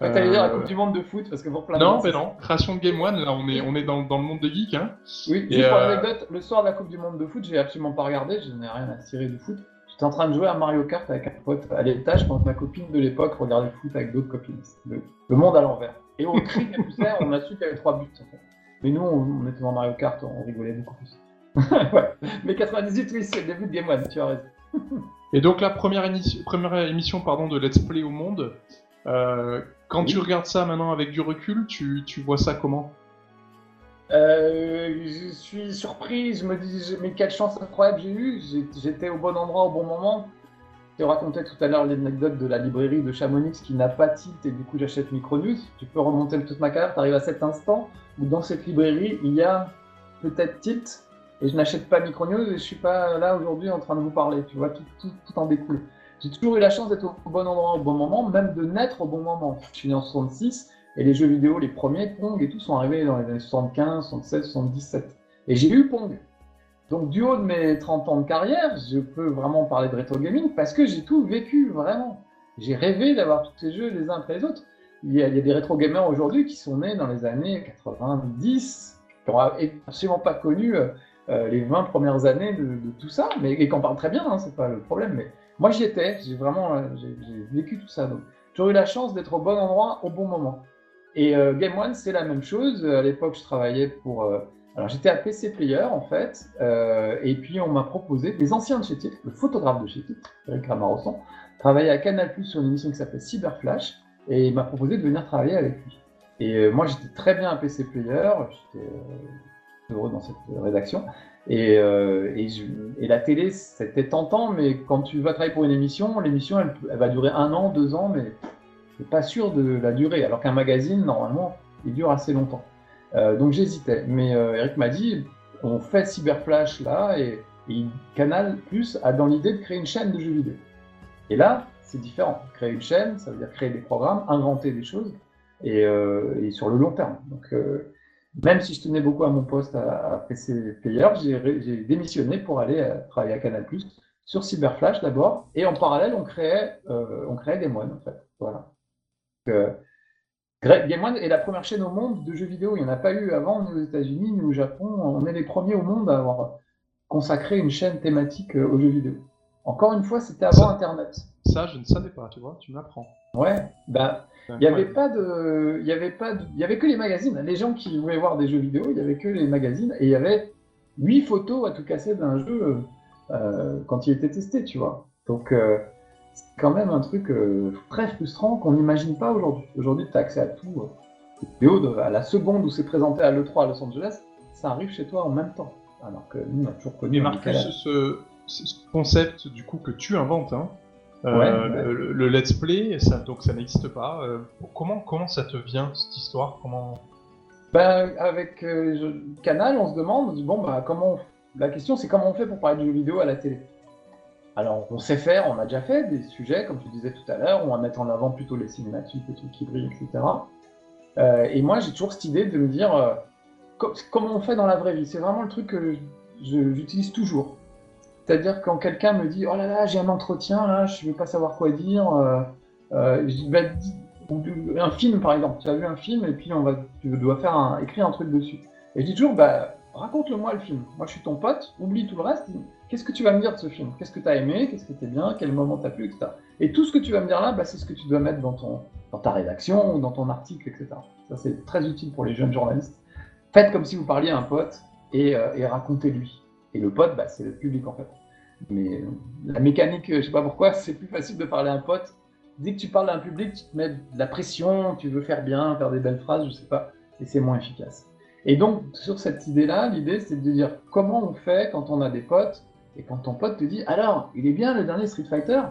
Ouais, T'allais dire la Coupe du Monde de foot, parce que pour plein Non, mais non, création de Game One, là on est, on est dans, dans le monde des geeks. Hein. Oui, Et pour l'anecdote, le soir de la Coupe du Monde de foot, j'ai absolument pas regardé, je n'ai rien à tirer du foot. J'étais en train de jouer à Mario Kart avec un pote à l'étage pendant que ma copine de l'époque regardait le foot avec d'autres copines. le monde à l'envers. Et au cri on a su qu'il y avait trois buts. Mais nous, on, était dans Mario Kart, on rigolait beaucoup plus. ouais. Mais 98, oui, c'est le début de Game One, tu as raison. Et donc la première, première émission pardon, de Let's Play au monde, euh, quand tu regardes ça maintenant avec du recul, tu, tu vois ça comment? Euh, Je suis surpris, je me dis, mais quelle chance incroyable j'ai eu, j'étais au bon endroit au bon moment. Tu racontais tout à l'heure l'anecdote de la librairie de Chamonix qui n'a pas tilt et du coup j'achète Micronews. Tu peux remonter toute ma carrière, tu arrives à cet instant où dans cette librairie il y a peut-être tilt et je n'achète pas Micronews et je suis pas là aujourd'hui en train de vous parler. Tu vois, tout, tout, tout en découle. J'ai toujours eu la chance d'être au bon endroit au bon moment, même de naître au bon moment. Je suis né en 66 et les jeux vidéo, les premiers, Pong et tout, sont arrivés dans les années 75, 76, 77. Et j'ai eu Pong. Donc, du haut de mes 30 ans de carrière, je peux vraiment parler de rétro gaming parce que j'ai tout vécu, vraiment. J'ai rêvé d'avoir tous ces jeux les uns après les autres. Il y a, des rétro gamers aujourd'hui qui sont nés dans les années 90, qui n'ont absolument pas connu euh, les 20 premières années de, tout ça, mais et qui en parlent très bien, hein, c'est pas le problème. Mais moi, j'y étais, j'ai vraiment euh, vécu tout ça. Donc, j'ai eu la chance d'être au bon endroit au bon moment. Et euh, Game One, c'est la même chose. À l'époque, je travaillais pour. Euh, alors, j'étais à PC Player, en fait. Euh, et puis, on m'a proposé, des anciens de chez Tilt, le photographe de chez Tilt, Eric Ramarosson, travaillait à Canal Plus sur une émission qui s'appelle Cyberflash. Et il m'a proposé de venir travailler avec lui. Et euh, moi, j'étais très bien à PC Player. J'étais euh, heureux dans cette rédaction. Et, la télé, c'était tentant, mais quand tu vas travailler pour une émission, l'émission, elle, elle, va durer un an, deux ans, mais c'est pas sûr de la durée. Alors qu'un magazine, normalement, il dure assez longtemps. Euh, donc j'hésitais. Mais euh, Eric m'a dit, on fait Cyberflash là, et, Canal Plus a dans l'idée de créer une chaîne de jeux vidéo. Et là, c'est différent. Créer une chaîne, ça veut dire créer des programmes, inventer des choses, et, euh, sur le long terme. Donc même si je tenais beaucoup à mon poste à, PC Player, j'ai démissionné pour aller travailler à Canal+, sur Cyberflash d'abord, et en parallèle, on créait, Game One, en fait. Voilà. Game One est la première chaîne au monde de jeux vidéo. Il n'y en a pas eu avant, ni aux États-Unis, ni au Japon. On est les premiers au monde à avoir consacré une chaîne thématique aux jeux vidéo. Encore une fois, c'était avant ça, Internet. Ça, je ne savais pas, tu vois, tu m'apprends. Ouais, bah, il n'y avait pas de, il y avait pas, il y avait que les magazines. Les gens qui voulaient voir des jeux vidéo, il y avait que les magazines et il y avait huit photos à tout casser d'un jeu euh, quand il était testé, tu vois. Donc euh, c'est quand même un truc euh, très frustrant qu'on n'imagine pas aujourd'hui. Aujourd'hui, tu as accès à tout. Vidéo à la seconde où c'est présenté à l'E3 à Los Angeles, ça arrive chez toi en même temps. Alors que nous, on a toujours connu. Et Marcus, ce, ce, concept du coup que tu inventes, hein, euh, ouais, le, le, let's play, ça, donc ça n'existe pas. Euh, comment, comment ça te vient cette histoire? Comment ben, avec euh, je, Canal, on se demande, bon bah comment on... la question c'est comment on fait pour parler de jeux vidéo à la télé? Alors on sait faire, on a déjà fait des sujets comme tu disais tout à l'heure, on va mettre en avant plutôt les cinématiques, les trucs qui brillent, etc. Euh, et moi j'ai toujours cette idée de me dire euh, co comment on fait dans la vraie vie? C'est vraiment le truc que j'utilise toujours. C'est-à-dire quand quelqu'un me dit oh là là j'ai un entretien je ne vais pas savoir quoi dire, euh, un film par exemple, tu as vu un film et puis on va tu dois faire un, écrire un truc dessus. Et je dis toujours bah raconte-le-moi le film. Moi je suis ton pote, oublie tout le reste. Qu'est-ce que tu vas me dire de ce film? Qu'est-ce que tu as aimé? Qu'est-ce qui était bien? Quel moment t'as plu, etc. Et tout ce que tu vas me dire là, bah, c'est ce que tu dois mettre dans ta rédaction dans ton article, etc. Ça c'est très utile pour les jeunes journalistes. Faites comme si vous parliez à un pote et, euh, racontez-lui. Et le pote, bah, c'est le public en fait. Mais la mécanique, je sais pas pourquoi, c'est plus facile de parler à un pote. Dès que tu parles à un public, tu te mets de la pression, tu veux faire bien, faire des belles phrases, je sais pas, et c'est moins efficace. Et donc, sur cette idée-là, l'idée, c'est de dire comment on fait quand on a des potes, et quand ton pote te dit Alors, il est bien le dernier Street Fighter?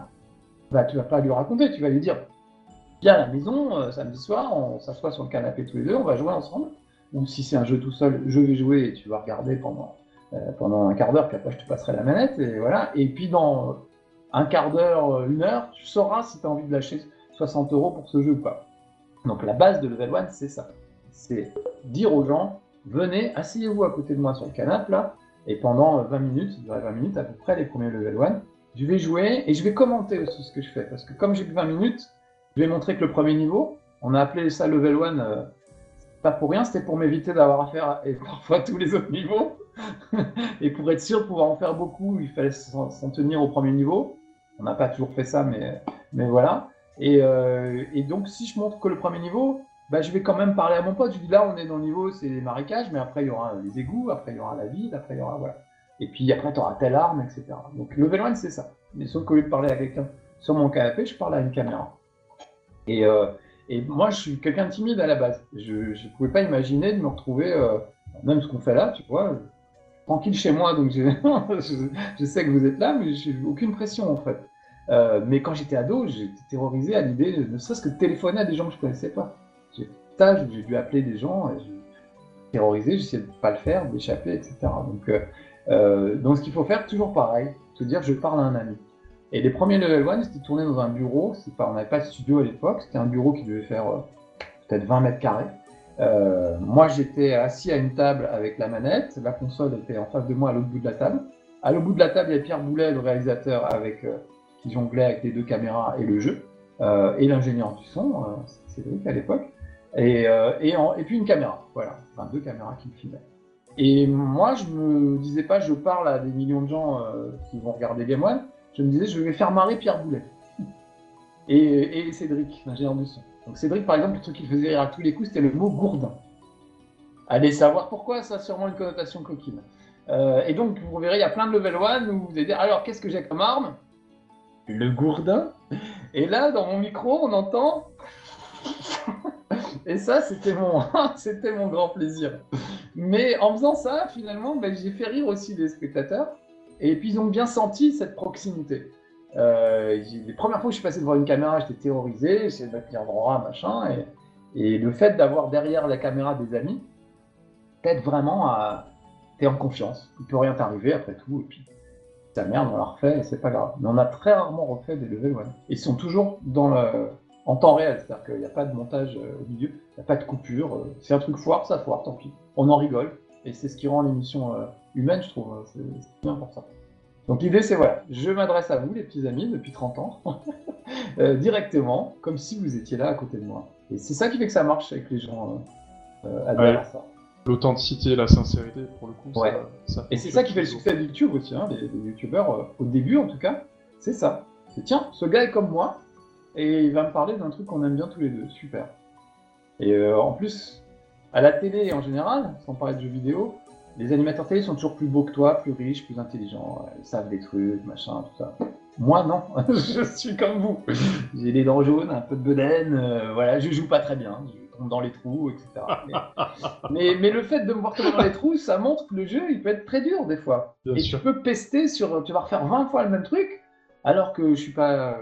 Bah, tu vas pas lui raconter, tu vas lui dire Viens à la maison, euh, samedi soir, on s'assoit sur le canapé tous les deux, on va jouer ensemble. Ou si c'est un jeu tout seul, je vais jouer et tu vas regarder pendant euh, pendant un quart d'heure, puis après je te passerai la manette, et voilà. Et puis dans un quart d'heure, une heure, tu sauras si tu as envie de lâcher 60 euros pour ce jeu ou pas. Donc la base de Level 1, c'est ça. C'est dire aux gens, venez, asseyez-vous à côté de moi sur le canapé, là, et pendant 20 minutes, 20 minutes à peu près, les premiers Level 1, je vais jouer et je vais commenter aussi ce que je fais. Parce que comme j'ai que 20 minutes, je vais montrer que le premier niveau, on a appelé ça Level 1, euh, pas pour rien, c'était pour m'éviter d'avoir à faire et parfois tous les autres niveaux. et pour être sûr de pouvoir en faire beaucoup, il fallait s'en tenir au premier niveau. On n'a pas toujours fait ça, mais, mais voilà. Et, euh, et, donc, si je montre que le premier niveau, bah, je vais quand même parler à mon pote. Je dis là, on est dans le niveau, c'est les marécages, mais après, il y aura les égouts, après, il y aura la ville, après, il y aura. Voilà. Et puis après, tu auras telle arme, etc. Donc, level 1, c'est ça. Mais sauf qu'au lieu de parler à quelqu'un sur mon canapé, je parle à une caméra. Et, euh, et moi, je suis quelqu'un de timide à la base. Je ne pouvais pas imaginer de me retrouver, euh, même ce qu'on fait là, tu vois, tranquille chez moi, donc je, sais que vous êtes là, mais j'ai aucune pression en fait. Euh, mais quand j'étais ado, j'étais terrorisé à l'idée, ne serait-ce que de téléphoner à des gens que je connaissais pas. J'ai j'ai dû appeler des gens, j'ai terrorisé, j'essayais de ne pas le faire, d'échapper, etc. Donc, euh, euh, donc ce qu'il faut faire, toujours pareil, se dire je parle à un ami. Et les premiers level 1, c'était tourné dans un bureau, on n'avait pas de studio à l'époque, c'était un bureau qui devait faire peut-être 20 mètres carrés. moi, j'étais assis à une table avec la manette, la console était en face de moi à l'autre bout de la table. À l'autre bout de la table, il y avait Pierre Boulet, le réalisateur, avec qui jonglait avec les deux caméras et le jeu, euh, et l'ingénieur du son, euh, Cédric à l'époque, et, euh, et, et, puis une caméra, voilà, enfin deux caméras qui me filmaient. Et moi, je me disais pas, je parle à des millions de gens qui vont regarder Game One, je me disais, je vais faire marrer Pierre Boulet. Et, et Cédric, l'ingénieur du son. Donc Cédric, par exemple, le truc qui faisait rire à tous les coups, c'était le mot gourdin. Allez savoir pourquoi, ça a sûrement une connotation coquine. et donc, vous verrez, il y a plein de level 1 où vous allez dire, alors, qu'est-ce que j'ai comme arme? Le gourdin? Et là, dans mon micro, on entend. Et ça, c'était mon, c'était mon grand plaisir. Mais en faisant ça, finalement, ben, j'ai fait rire aussi les spectateurs. Et puis, ils ont bien senti cette proximité. Euh, les premières fois que je suis passé devant une caméra, j'étais terrorisé, j'essayais de droit, machin. Et, et le fait d'avoir derrière la caméra des amis, t'aide vraiment à. T'es en confiance. Il peut rien t'arriver après tout. Et puis, ta merde, on l'a refait et c'est pas grave. Mais on a très rarement refait des one. Ils sont toujours dans le... en temps réel, c'est-à-dire qu'il n'y a pas de montage euh, au milieu, il n'y a pas de coupure. Euh, c'est un truc foire, ça foire, tant pis. On en rigole. Et c'est ce qui rend l'émission euh, humaine, je trouve. Hein. C'est bien pour ça. Donc l'idée, c'est voilà, je m'adresse à vous, les petits amis, depuis 30 ans, directement, comme si vous étiez là à côté de moi. Et c'est ça qui fait que ça marche avec les gens euh, ça. L'authenticité, la sincérité, pour le coup. Ouais. Ça, et c'est ça qui fait le succès de YouTube aussi, hein, les, YouTubeurs, euh, au début en tout cas, c'est ça. C'est tiens, ce gars est comme moi, et il va me parler d'un truc qu'on aime bien tous les deux, super. Et euh, en plus, à la télé en général, sans parler de jeux vidéo, les animateurs télé sont toujours plus beaux que toi, plus riches, plus intelligents, ils savent des trucs, machin, tout ça. Moi, non, je suis comme vous. J'ai les dents jaunes, un peu de bedaine, euh, voilà, je joue pas très bien dans les trous, etc. Mais, mais, le fait de me voir tomber dans les trous, ça montre que le jeu, il peut être très dur des fois. et tu peux pester sur, tu vas refaire 20 fois le même truc, alors que je suis pas,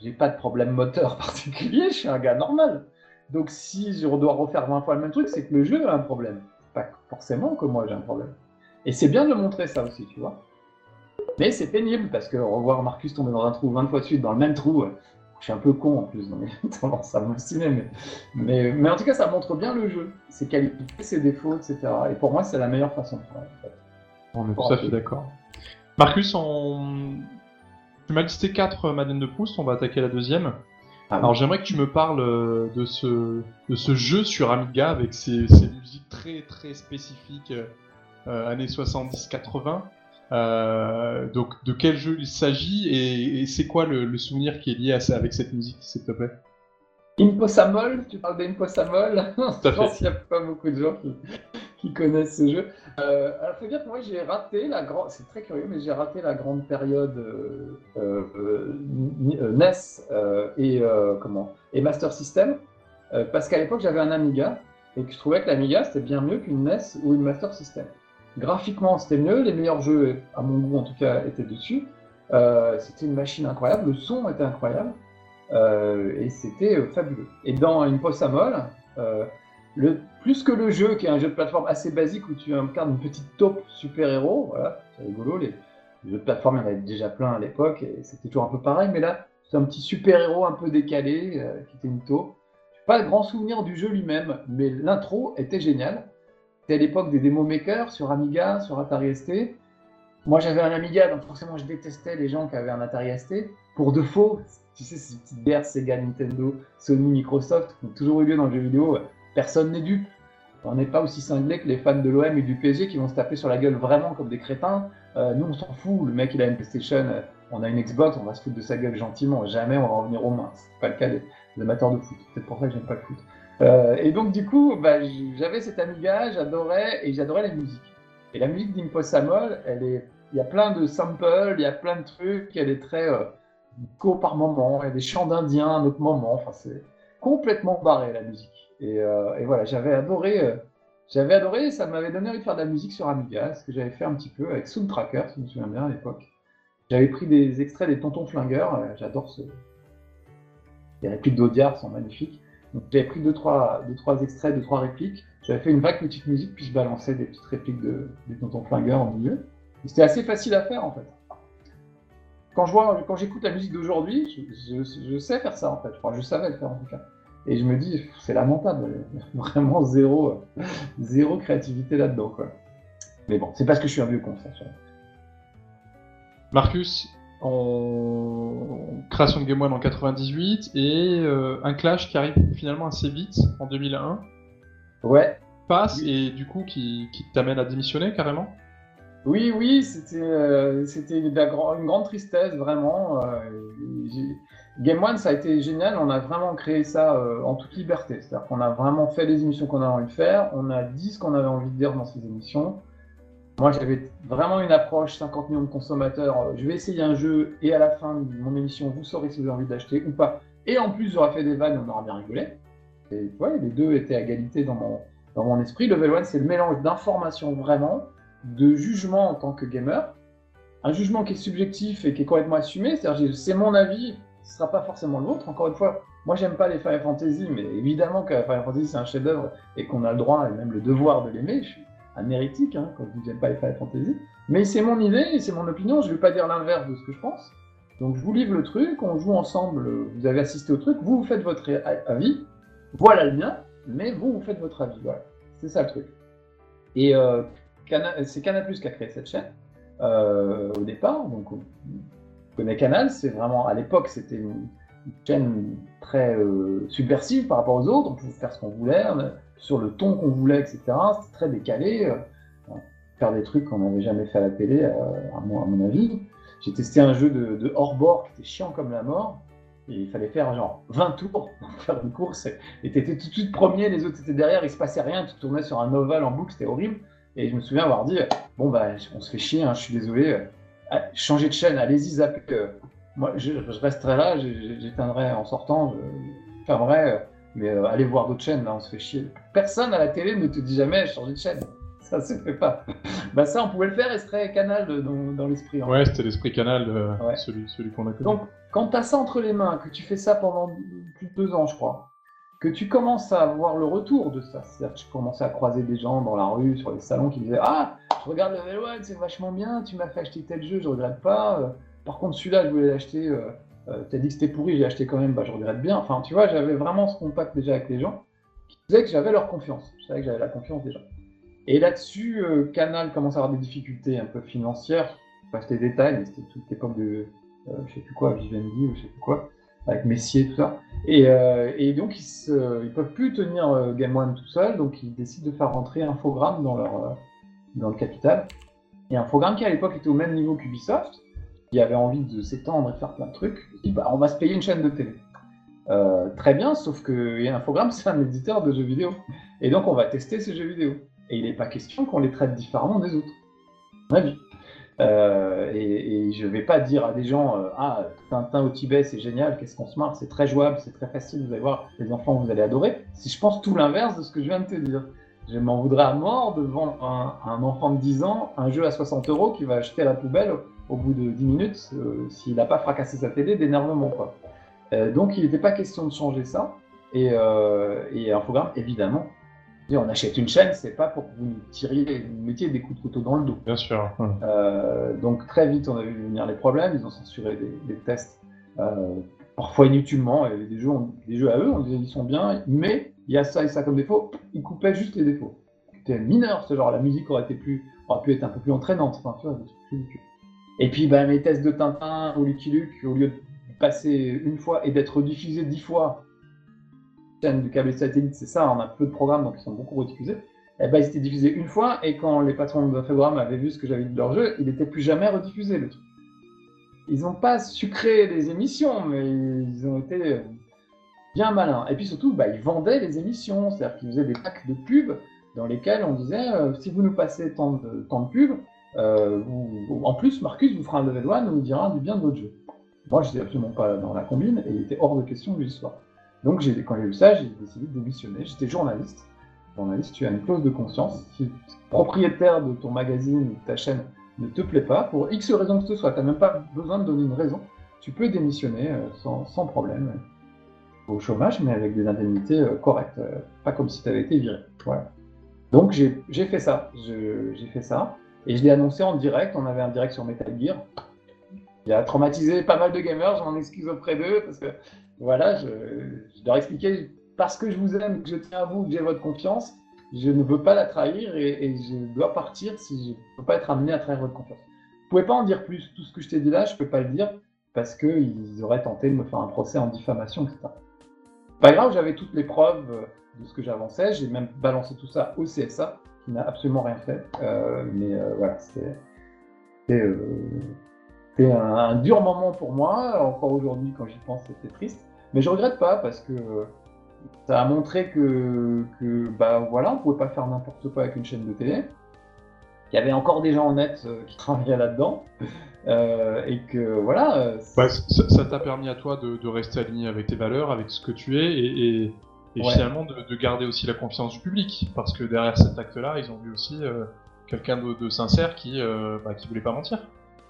j'ai pas de problème moteur particulier, je suis un gars normal. Donc si je dois refaire 20 fois le même truc, c'est que le jeu a un problème. Pas forcément que moi j'ai un problème. Et c'est bien de montrer ça aussi, tu vois. Mais c'est pénible parce que revoir Marcus tomber dans un trou 20 fois de suite, dans le même trou, je suis un peu con en plus, donc j'ai tendance à m'obstiner, mais, mais, mais, en tout cas, ça montre bien le jeu, ses qualités, ses défauts, etc. Et pour moi, c'est la meilleure façon de faire. On est tout à fait d'accord. Marcus, on... tu m'as listé 4 Madeleine de Proust, on va attaquer la deuxième. Ah Alors j'aimerais que tu me parles euh, de ce, de ce jeu sur Amiga avec ses, ses musiques très très spécifiques euh, années 70-80. Euh, donc, de quel jeu il s'agit et, c'est quoi le, souvenir qui est lié à ça, avec cette musique, s'il te plaît? Imposamol, tu parles d'Imposamol Je pense qu'il n'y a pas beaucoup de gens qui, connaissent ce jeu. Euh, alors, faut dire que moi, j'ai raté la grande. C'est très curieux, mais j'ai raté la grande période euh, euh, NES et, comment, et Master System. parce qu'à l'époque, j'avais un Amiga et que je trouvais que l'Amiga, c'était bien mieux qu'une NES ou une Master System. Graphiquement, c'était mieux. Les meilleurs jeux, à mon goût en tout cas, étaient dessus. Euh, c'était une machine incroyable. Le son était incroyable. Euh, et c'était euh, fabuleux. Et dans Impossible, euh, plus que le jeu, qui est un jeu de plateforme assez basique où tu incarnes une petite taupe super-héros, voilà, c'est rigolo. Les, jeux de plateforme, il y en avait déjà plein à l'époque et c'était toujours un peu pareil. Mais là, c'est un petit super-héros un peu décalé qui était une taupe. Pas de grand souvenir du jeu lui-même, mais l'intro était géniale. C'était à l'époque des démo makers sur Amiga, sur Atari ST. Moi, j'avais un Amiga, donc forcément, je détestais les gens qui avaient un Atari ST. Pour de faux, tu sais, ces petites guerres Sega, Nintendo, Sony, Microsoft, qui ont toujours eu lieu dans le jeu vidéo, personne n'est dupe. On n'est pas aussi cinglé que les fans de l'OM et du PSG qui vont se taper sur la gueule vraiment comme des crétins. Euh, nous, on s'en fout. Le mec, il a une PlayStation, euh, on a une Xbox, on va se foutre de sa gueule gentiment. Jamais on va revenir aux mains. C'est pas le cas des, amateurs de foot. C'est pour ça que j'aime pas le foot. Euh, et donc, du coup, bah, j'avais cet Amiga, j'adorais, et j'adorais la musique. Et la musique d'Impossible, elle est, il y a plein de samples, il y a plein de trucs, elle est très euh, co par moment, il y a des chants d'indiens à un autre moment, enfin, c'est complètement barré la musique. Et, euh, voilà, j'avais adoré, euh, j'avais adoré, ça m'avait donné envie de faire de la musique sur Amiga, ce que j'avais fait un petit peu avec Soundtracker, si je me souviens bien à l'époque. J'avais pris des extraits des Tontons Flingueurs, euh, j'adore ce. Les répliques d'Audiard sont magnifiques. Donc j'avais pris deux trois, deux, trois extraits, deux, trois répliques. J'avais fait une vague petite musique, puis je balançais des petites répliques de, des Tontons Flingueurs au milieu. C'était assez facile à faire en fait. Quand je vois, quand j'écoute la musique d'aujourd'hui, je, je, sais faire ça en fait. Enfin, je savais le faire en tout cas. Et je me dis, c'est lamentable, vraiment zéro, zéro créativité là-dedans quoi. Mais bon, c'est parce que je suis un vieux con, ça. Marcus, en création de Game One en 98 et euh, un clash qui arrive finalement assez vite en 2001. Ouais. Passe et du coup qui, qui t'amène à démissionner carrément? Oui, oui, c'était euh, une, grande tristesse vraiment. Euh, Game One, ça a été génial. On a vraiment créé ça en toute liberté. C'est-à-dire qu'on a vraiment fait les émissions qu'on avait envie de faire. On a dit ce qu'on avait envie de dire dans ces émissions. Moi, j'avais vraiment une approche 50 millions de consommateurs. Je vais essayer un jeu et à la fin de mon émission, vous saurez si vous avez envie d'acheter ou pas. Et en plus, j'aurais fait des vannes, on aura bien rigolé. Et ouais, les deux étaient à égalité dans mon, dans mon esprit. Level 1, c'est le mélange d'informations vraiment, de jugement en tant que gamer. Un jugement qui est subjectif et qui est complètement assumé. C'est-à-dire, c'est mon avis, ce ne sera pas forcément le vôtre. Encore une fois, moi, j'aime pas les Final Fantasy, mais évidemment que Final Fantasy, c'est un chef-d'œuvre et qu'on a le droit et même le devoir de l'aimer. Je suis amérétique, hein, quand je dis pas les Final Fantasy. Mais c'est mon idée et c'est mon opinion, je ne vais pas dire l'inverse de ce que je pense. Donc je vous livre le truc, on joue ensemble, vous avez assisté au truc, vous, vous faites votre avis, voilà le mien, mais vous, vous faites votre avis. Voilà. C'est ça le truc. Euh, c'est Canal qui a créé cette chaîne euh, au départ. Donc on connaît Canal, c'est vraiment, à l'époque, c'était une, chaîne très euh, subversive par rapport aux autres, on pouvait faire ce qu'on voulait, sur le ton qu'on voulait, etc. C'était très décalé. Euh, faire des trucs qu'on n'avait jamais fait à la télé, à, mon, avis. J'ai testé un jeu de, hors-bord qui était chiant comme la mort. Il fallait faire genre 20 tours pour faire une course. Et tu étais tout de suite premier, les autres étaient derrière, il se passait rien, tu tournais sur un ovale en boucle, c'était horrible. Et je me souviens avoir dit Bon, bah, on se fait chier, hein, je suis désolé, euh, ah, changez de chaîne, allez-y, zappez. moi, je, resterai là, j'éteindrai en sortant, je fermerai. Mais euh, allez voir d'autres chaînes, là, on se fait chier. Personne à la télé ne te dit jamais changer de chaîne. Ça se fait pas. bah ça, on pouvait le faire et ce serait Canal dans, dans l'esprit. Ouais, c'était l'esprit Canal, euh, celui, celui qu'on a connu. Donc, quand tu as ça entre les mains, que tu fais ça pendant plus de deux ans, je crois, que tu commences à voir le retour de ça, c'est-à-dire que tu commençais à croiser des gens dans la rue, sur les salons, qui disaient Ah, je regarde Level 1, c'est vachement bien, tu m'as fait acheter tel jeu, je regrette pas. Euh, par contre, celui-là, je voulais l'acheter euh, t'as dit que c'était pourri, j'ai acheté quand même, bah, je regrette bien. Enfin, tu vois, j'avais vraiment ce contact déjà avec les gens qui faisaient que j'avais leur confiance. Je savais que j'avais la confiance déjà. Et là-dessus, euh, Canal commence à avoir des difficultés un peu financières. Pas les détails, mais c'était toute l'époque de, euh, je sais plus quoi, Vivendi ou je sais plus quoi, avec Messier, tout ça. Et, et donc, ils ne peuvent plus tenir Game One tout seul, donc ils décident de faire rentrer Infogrames dans, leur, dans le capital. Et Infogrames qui à l'époque était au même niveau qu'Ubisoft, qui avait envie de s'étendre et de faire plein de trucs, dit bah, on va se payer une chaîne de télé. Euh, très bien, sauf que Infogrames, c'est un éditeur de jeux vidéo. Et donc, on va tester ces jeux vidéo. Et il n'est pas question qu'on les traite différemment des autres. Ma vie. Euh, et, je ne vais pas dire à des gens euh, Ah, Tintin au Tibet, c'est génial, qu'est-ce qu'on se marre, c'est très jouable, c'est très facile, vous allez voir, les enfants, vous allez adorer. Si je pense tout l'inverse de ce que je viens de te dire. Je m'en voudrais à mort de vendre à un, enfant de 10 ans un jeu à 60 euros qui va acheter à la poubelle au bout de 10 minutes euh, s'il n'a pas fracassé sa télé d'énervement. Quoi. Euh, donc il n'était pas question de changer ça. Et, et Infogrames, évidemment, on achète une chaîne, c'est pas pour que vous tiriez, vous mettiez des coups de couteau dans le dos. Bien sûr. Euh, donc très vite, on a vu venir les problèmes. Ils ont censuré des, tests, parfois inutilement. Et des jeux, des jeux à eux, on disait ils sont bien, mais il y a ça et ça comme défaut. Ils coupaient juste les défauts. C'était mineur, ce genre. La musique aurait été plus, aurait pu être un peu plus entraînante. Enfin, tu vois, et puis bah, mes tests de Tintin ou Lucky Luke, au lieu de passer une fois et d'être rediffusés dix fois, chaîne de câble satellite, c'est ça, on a peu de programmes donc ils sont beaucoup rediffusés. Et eh ben, ils étaient diffusés une fois et quand les patrons de programme avaient vu ce que j'avais dit de leur jeu, il n'était plus jamais rediffusé le truc. Ils n'ont pas sucré les émissions, mais ils ont été bien malins. Et puis surtout, bah, ils vendaient les émissions, c'est-à-dire qu'ils faisaient des packs de pubs dans lesquels on disait euh, si vous nous passez tant de, pubs, euh, en plus, Marcus vous fera un level 1 et vous dira du bien de votre jeu. Moi, je n'étais absolument pas dans la combine et il était hors de question que j'y sois. Donc, quand j'ai eu ça, j'ai décidé de démissionner. J'étais journaliste. Journaliste, tu as une clause de conscience. Si propriétaire de ton magazine ou de ta chaîne ne te plaît pas, pour X raison que ce soit, tu n'as même pas besoin de donner une raison, tu peux démissionner euh, sans, sans, problème au chômage, mais avec des indemnités euh, correctes, euh, pas comme si tu avais été viré. Voilà. Donc j'ai fait ça, j'ai fait ça, et je l'ai annoncé en direct, on avait un direct sur Metal Gear, il a traumatisé pas mal de gamers, j'en excuse auprès d'eux, parce que voilà, je, je, leur expliquer, parce que je vous aime, que je tiens à vous, que j'ai votre confiance, je ne veux pas la trahir et, je dois partir si je ne peux pas être amené à trahir votre confiance. Ne pouvez pas en dire plus. Tout ce que je t'ai dit là, je ne peux pas le dire parce qu'ils auraient tenté de me faire un procès en diffamation, etc. Pas grave, j'avais toutes les preuves de ce que j'avançais. J'ai même balancé tout ça au CSA, qui n'a absolument rien fait. Euh, mais euh, voilà, c'était euh, un, un, dur moment pour moi. Encore aujourd'hui, quand j'y pense, c'était triste. Mais je regrette pas parce que ça a montré que, que bah voilà, on pouvait pas faire n'importe quoi avec une chaîne de télé. Il y avait encore des gens en net euh, qui travaillaient là-dedans. Euh, et que voilà. Euh, bah, ça t'a permis à toi de, de, rester aligné avec tes valeurs, avec ce que tu es, et, et, et finalement de, de, garder aussi la confiance du public. Parce que derrière cet acte-là, ils ont vu aussi euh, quelqu'un de, sincère qui, bah, qui voulait pas mentir.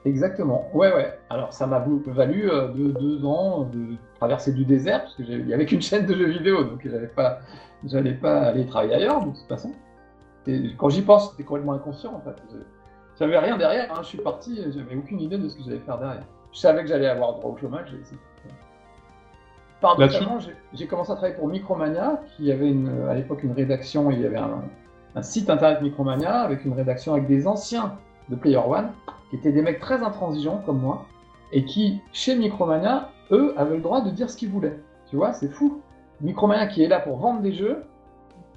Exactement. Ouais, ouais. Alors, ça m'a valu euh, deux, ans de traverser du désert, parce qu'il n'y avait qu'une chaîne de jeux vidéo, donc j'allais pas, j'allais pas aller travailler ailleurs, de toute façon. Et quand j'y pense, c'était complètement inconscient, en fait. J'avais rien derrière, hein. je suis parti, j'avais aucune idée de ce que j'allais faire derrière. Je savais que j'allais avoir droit au chômage, Paradoxalement, j'ai commencé à travailler pour Micromania, qui avait une, à l'époque une rédaction, il y avait un, un site internet Micromania, avec une rédaction avec des anciens de Player One, qui étaient des mecs très intransigeants comme moi, et qui, chez Micromania, eux, avaient le droit de dire ce qu'ils voulaient. Tu vois, c'est fou. Micromania qui est là pour vendre des jeux,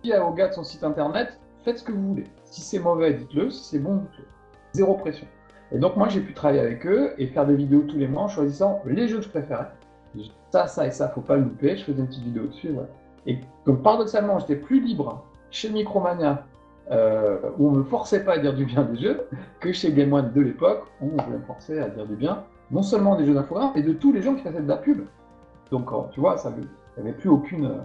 dit au gars de son site internet, faites ce que vous voulez. Si c'est mauvais, dites-le, si c'est bon, dites-le. Zéro pression. Et donc moi, j'ai pu travailler avec eux et faire des vidéos tous les mois en choisissant les jeux que je préférais. Ça, ça et ça, faut pas le louper. Je faisais une petite vidéo dessus. Et donc paradoxalement, j'étais plus libre chez Micromania euh, où on ne me forçait pas à dire du bien des jeux, que chez Game One de l'époque, on voulait me forcer à dire du bien, non seulement des jeux d'infogrames, mais de tous les gens qui faisaient de la pub. Donc, tu vois, ça n'y avait plus aucune,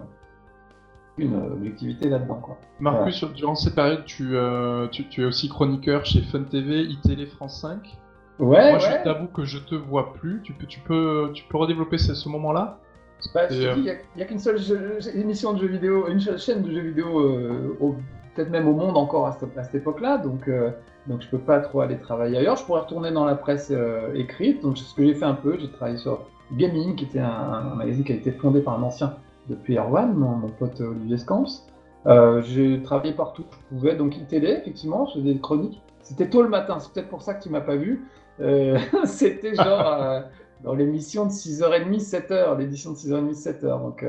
une objectivité là-dedans. Marcus, durant cette période, euh, tu, tu, es aussi chroniqueur chez Fun TV, iTélé France 5. Ouais, Moi, je t'avoue que je te vois plus. Tu peux, tu peux, tu peux redévelopper ce, ce moment-là? Bah, Il n'y a, qu'une seule émission de jeux vidéo, une chaîne de jeux vidéo euh, au peut-être même au monde encore à cette, époque-là, donc, euh, donc je peux pas trop aller travailler ailleurs. Je pourrais retourner dans la presse euh, écrite, donc c'est ce que j'ai fait un peu. J'ai travaillé sur Gaming, qui était un, magazine qui a été fondé par un ancien depuis Erwan, mon, pote Olivier Scamps. Euh, j'ai travaillé partout où je pouvais, donc télé effectivement, je faisais des chroniques. C'était tôt le matin, c'est peut-être pour ça que tu m'as pas vu. C'était genre dans l'émission de 6h30, 7h, l'édition de 6h30, 7h. Donc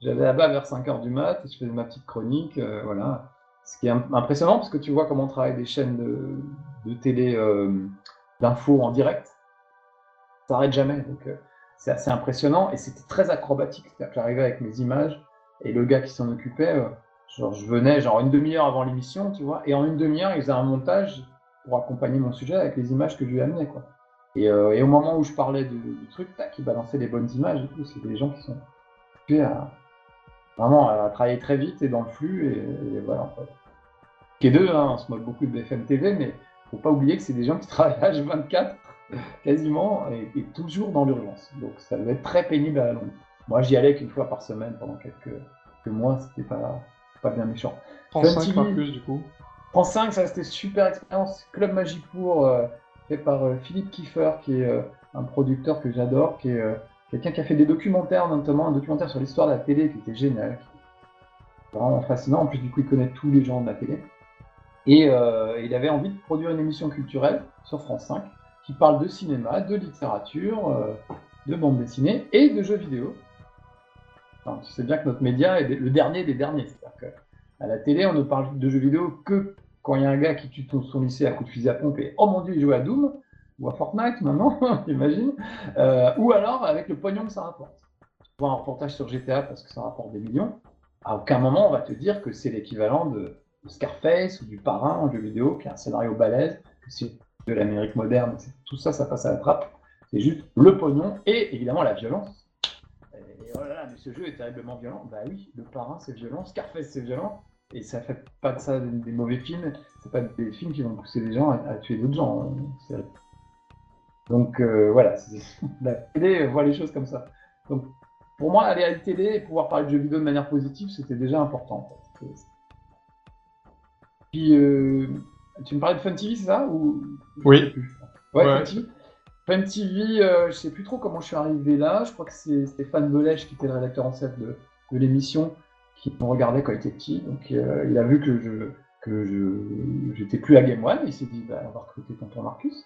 j'avais là-bas vers 5h du mat, je faisais ma petite chronique, voilà. Ce qui est impressionnant parce que tu vois comment on travaille des chaînes de, télé euh, d'infos en direct. Ça n'arrête jamais. Donc euh, c'est assez impressionnant et c'était très acrobatique. C'est-à-dire que j'arrivais avec mes images et le gars qui s'en occupait, euh, genre je venais genre une demi-heure avant l'émission, tu vois, et en une demi-heure il faisait un montage pour accompagner mon sujet avec les images que je lui amenais quoi. Et, et au moment où je parlais du, truc, tac, il balançait les bonnes images. C'est des gens qui sont occupés à, vraiment à travailler très vite et dans le flux et, voilà. Qui est deux, hein, on se moque beaucoup de BFM TV, mais faut pas oublier que c'est des gens qui travaillent H24 quasiment et, toujours dans l'urgence. Donc ça devait être très pénible à la longue. Moi j'y allais qu'une fois par semaine pendant quelques, mois, c'était pas, pas bien méchant. France 5 par plus du coup France 5, ça c'était super expérience. Club Magicourt, euh, fait par euh, Philippe Kiefer, qui est euh, un producteur que j'adore, qui est Quelqu'un qui a fait des documentaires, notamment un documentaire sur l'histoire de la télé qui était génial. Vraiment fascinant. En plus, du coup, il connaît tous les gens de la télé. Et euh, il avait envie de produire une émission culturelle sur France 5 qui parle de cinéma, de littérature, euh, de bande dessinée et de jeux vidéo. Tu sais bien que notre média est le dernier des derniers. C'est-à-dire qu'à la télé, on ne parle de jeux vidéo que quand il y a un gars qui tue son lycée à coup de fusil à pompe et oh mon dieu, il joue à Doom ou à Fortnite maintenant, j'imagine, euh, ou alors avec le pognon que ça rapporte. Tu vois un reportage sur GTA parce que ça rapporte des millions, à aucun moment on va te dire que c'est l'équivalent de, Scarface ou du Parrain en jeu vidéo, qui a un scénario balèze, que c'est de l'Amérique moderne, tout ça, ça passe à la trappe. C'est juste le pognon et évidemment la violence. Et oh là là, mais ce jeu est terriblement violent. Bah oui, le Parrain c'est violent, Scarface c'est violent, et ça fait pas de ça des, mauvais films. c'est pas des films qui vont pousser les gens à, tuer d'autres gens. Donc voilà, la télé voit les choses comme ça. Donc pour moi, aller à la télé et pouvoir parler de jeux vidéo de manière positive, c'était déjà important. Puis, euh, tu me parlais de Fun TV, c'est ça ou... Oui. Ouais, Fun TV. Fun TV, euh, je sais plus trop comment je suis arrivé là. Je crois que c'est Stéphane Belèche qui était le rédacteur en chef de, l'émission qui me regardait quand il était petit. Donc, euh, il a vu que je que je j'étais plus à Game One. Il s'est dit, bah, on va recruter tonton Marcus.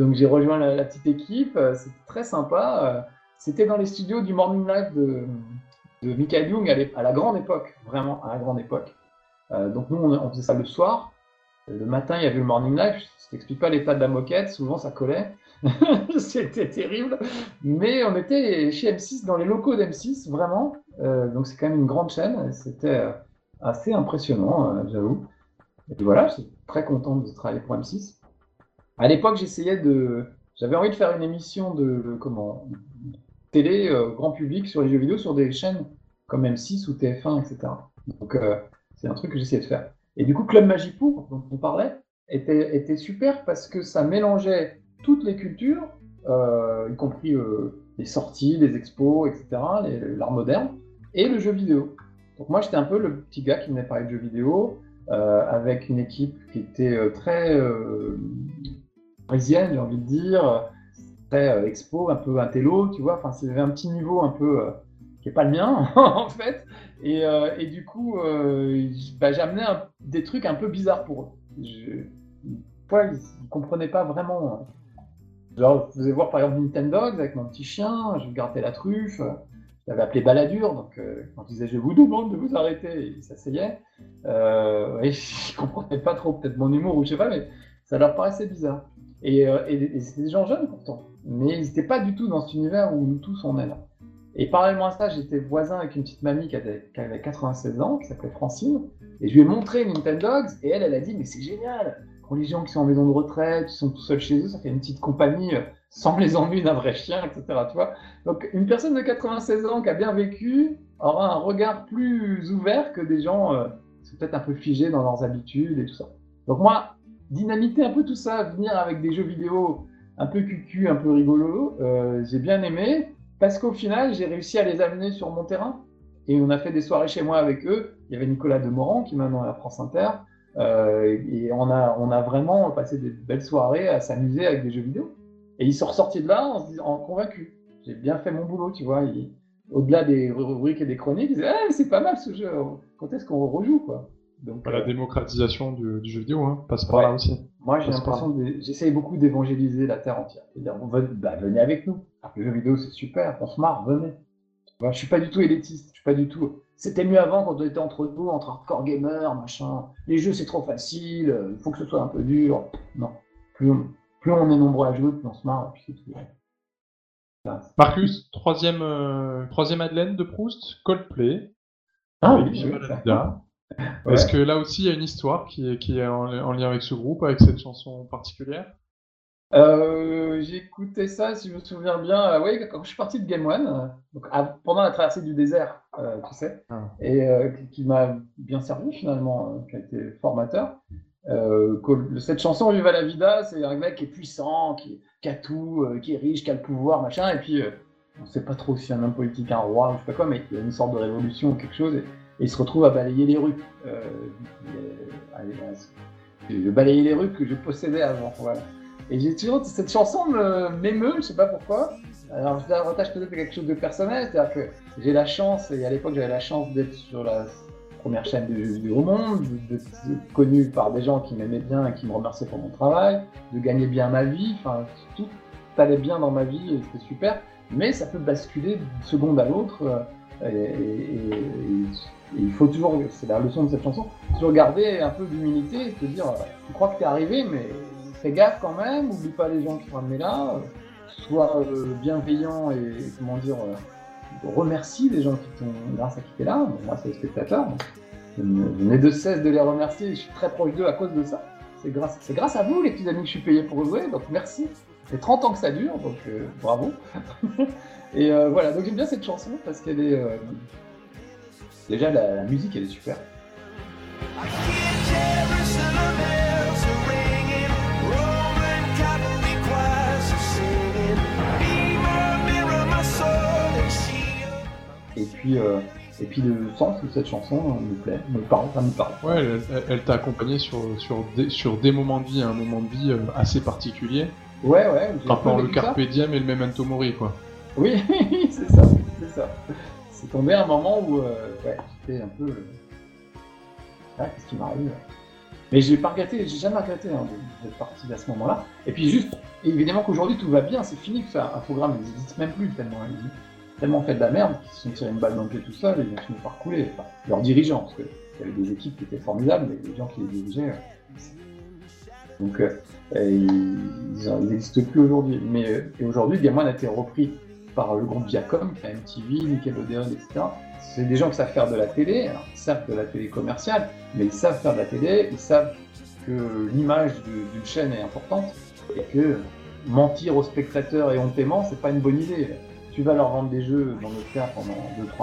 Donc, j'ai rejoint la, petite équipe. C'était très sympa. C'était dans les studios du Morning Live de, de Michael Young à, la grande époque, vraiment à la grande époque. Euh, donc nous, on, faisait ça le soir. Le matin, il y avait le morning live. Je t'explique pas l'état de la moquette. Souvent, ça collait. C'était terrible. Mais on était chez M6, dans les locaux d'M6, vraiment. Euh, donc c'est quand même une grande chaîne. C'était euh, assez impressionnant, j'avoue. Et voilà, je suis très content de travailler pour M6. À l'époque, j'essayais de. J'avais envie de faire une émission de comment télé grand public sur les jeux vidéo sur des chaînes comme M6 ou TF1, etc. Donc c'est un truc que j'essayais de faire. Et du coup, Club Magipour, dont on parlait, était, était super parce que ça mélangeait toutes les cultures, euh, y compris euh, les sorties, les expos, etc., l'art moderne, et le jeu vidéo. Donc moi, j'étais un peu le petit gars qui venait parler de jeux vidéo, euh, avec une équipe qui était très parisienne, j'ai envie de dire, très expo, un peu intello, tu vois, enfin, c'était un petit niveau un peu qui n'est pas le mien, en fait. Et, euh, et du coup, euh, bah, j'amenais des trucs un peu bizarres pour eux. Je, ils ne comprenaient pas vraiment. Je faisais voir par exemple Nintendo avec mon petit chien, je grattais la truffe. Je l'avais appelé Baladur, donc euh, quand il disait je vous demande de vous arrêter, il s'asseyait. Euh, et je comprenais pas trop peut-être mon humour ou je sais pas, mais ça leur paraissait bizarre. Et, et c'était des gens jeunes pourtant, mais ils n'étaient pas du tout dans cet univers où nous tous on est là. Et parallèlement à ça, j'étais voisin avec une petite mamie qui avait, 96 ans, qui s'appelait Francine, et je lui ai montré Nintendogs, et elle, elle a dit, mais c'est génial Pour les gens qui sont en maison de retraite, qui sont tout seuls chez eux, ça fait une petite compagnie euh, sans les ennuis d'un vrai chien, etc. Tu vois Donc une personne de 96 ans qui a bien vécu aura un regard plus ouvert que des gens euh, qui sont peut-être un peu figés dans leurs habitudes et tout ça. Donc moi, dynamiter un peu tout ça, venir avec des jeux vidéo un peu cucu, un peu rigolo, euh, j'ai bien aimé. Parce qu'au final, j'ai réussi à les amener sur mon terrain. Et on a fait des soirées chez moi avec eux. Il y avait Nicolas Demorand qui est maintenant à la France Inter. Euh, et on a, on a vraiment passé des belles soirées à s'amuser avec des jeux vidéo. Et ils sont ressortis de là en se disant convaincus. J'ai bien fait mon boulot, tu vois. Au-delà des rubriques et des chroniques, ils disaient ah, c'est pas mal ce jeu. Quand est-ce qu'on rejoue quoi? Donc, La euh, démocratisation du, jeu vidéo hein, passe par là aussi. Moi, j'ai l'impression, j'essaye beaucoup d'évangéliser la terre entière. C'est-à-dire, bah, venez avec nous. Le jeu vidéo, c'est super, on se marre, venez. Je suis pas du tout élitiste, je suis pas du tout. C'était mieux avant quand on était entre nous, entre hardcore gamers, machin. Les jeux, c'est trop facile, il faut que ce soit un peu dur. Non. Plus on, plus on est nombreux à jouer, plus on se marre, puis c'est tout. Marcus, troisième, euh, troisième Madeleine de Proust, Coldplay. Ah oui, Est-ce que là aussi il y a une histoire qui est, qui est en, lien avec ce groupe, avec cette chanson particulière euh, J'ai écouté ça, si je me souviens bien, euh, oui, quand je suis parti de Game One, euh, donc, pendant la traversée du désert, tu sais, ah. et qui, m'a bien servi finalement, qui a été formateur. cette chanson Viva la Vida, c'est un mec qui est puissant, qui, qui a tout, qui est riche, qui a le pouvoir, machin, et puis on ne sait pas trop si c'est un homme politique, un roi, ou je sais pas quoi, mais il y a une sorte de révolution ou quelque chose. Et, il se retrouve à balayer les rues. Euh, je balayer les rues que je possédais avant. Voilà. Et j'ai toujours cette chanson m'émeut, je sais pas pourquoi. Alors je davantage peut-être quelque chose de personnel, c'est-à-dire que j'ai la chance, et à l'époque j'avais la chance d'être sur la première chaîne du, du monde, d'être connu par des gens qui m'aimaient bien et qui me remerciaient pour mon travail, de gagner bien ma vie, enfin tout allait bien dans ma vie c'était super, mais ça peut basculer d'une seconde à l'autre. Euh, il faut toujours, c'est la leçon de cette chanson, toujours garder un peu d'humilité et te dire, tu crois que t'es arrivé, mais fais gaffe quand même, oublie pas les gens qui t'ont amené là, sois euh, bienveillant et, comment dire, euh, remercie les gens qui t'ont, grâce à qui t'es là, moi c'est les spectateurs, je, n'ai de cesse de les remercier, je suis très proche d'eux à cause de ça. C'est grâce, à vous les petits amis que je suis payé pour jouer, donc merci. C'est 30 ans que ça dure, donc euh, bravo. et voilà, donc j'aime bien cette chanson parce qu'elle est Déjà, la, musique, elle est super. Et puis, euh, et puis le sens de cette chanson euh, me plaît, me parle, ça me parle. Ouais, elle, t'a accompagné sur, sur, des, sur des moments de vie, un moment de vie euh, assez particulier. Ouais, ouais. Par le Carpe. Diem et le Memento Mori, quoi. Oui, c'est ça, c'est ça. C'est tombé un moment où ouais, j'étais un peu. Ah, qu'est-ce qui m'arrive mais j'ai pas regretté, j'ai jamais regretté hein, d'être parti à ce moment-là. Et puis juste, évidemment qu'aujourd'hui tout va bien, c'est fini que ça, un programme n'existe même plus tellement ont tellement fait de la merde qu'ils se sont tirés une balle dans le pied tout seuls et ils ont fini par couler. Enfin, leurs dirigeants, parce qu'il y avait des équipes qui étaient formidables, mais les gens qui les dirigeaient. Euh, donc euh, ils n'existent plus aujourd'hui. Mais euh, aujourd'hui, Game a été repris par le groupe Viacom, MTV, Nickelodeon, etc c'est des gens qui savent faire de la télé, alors ils savent de la télé commerciale, mais ils savent faire de la télé, ils savent que l'image d'une chaîne est importante et que mentir aux spectateurs et en paiement, c'est pas une bonne idée. Tu vas leur vendre des jeux dans le cas pendant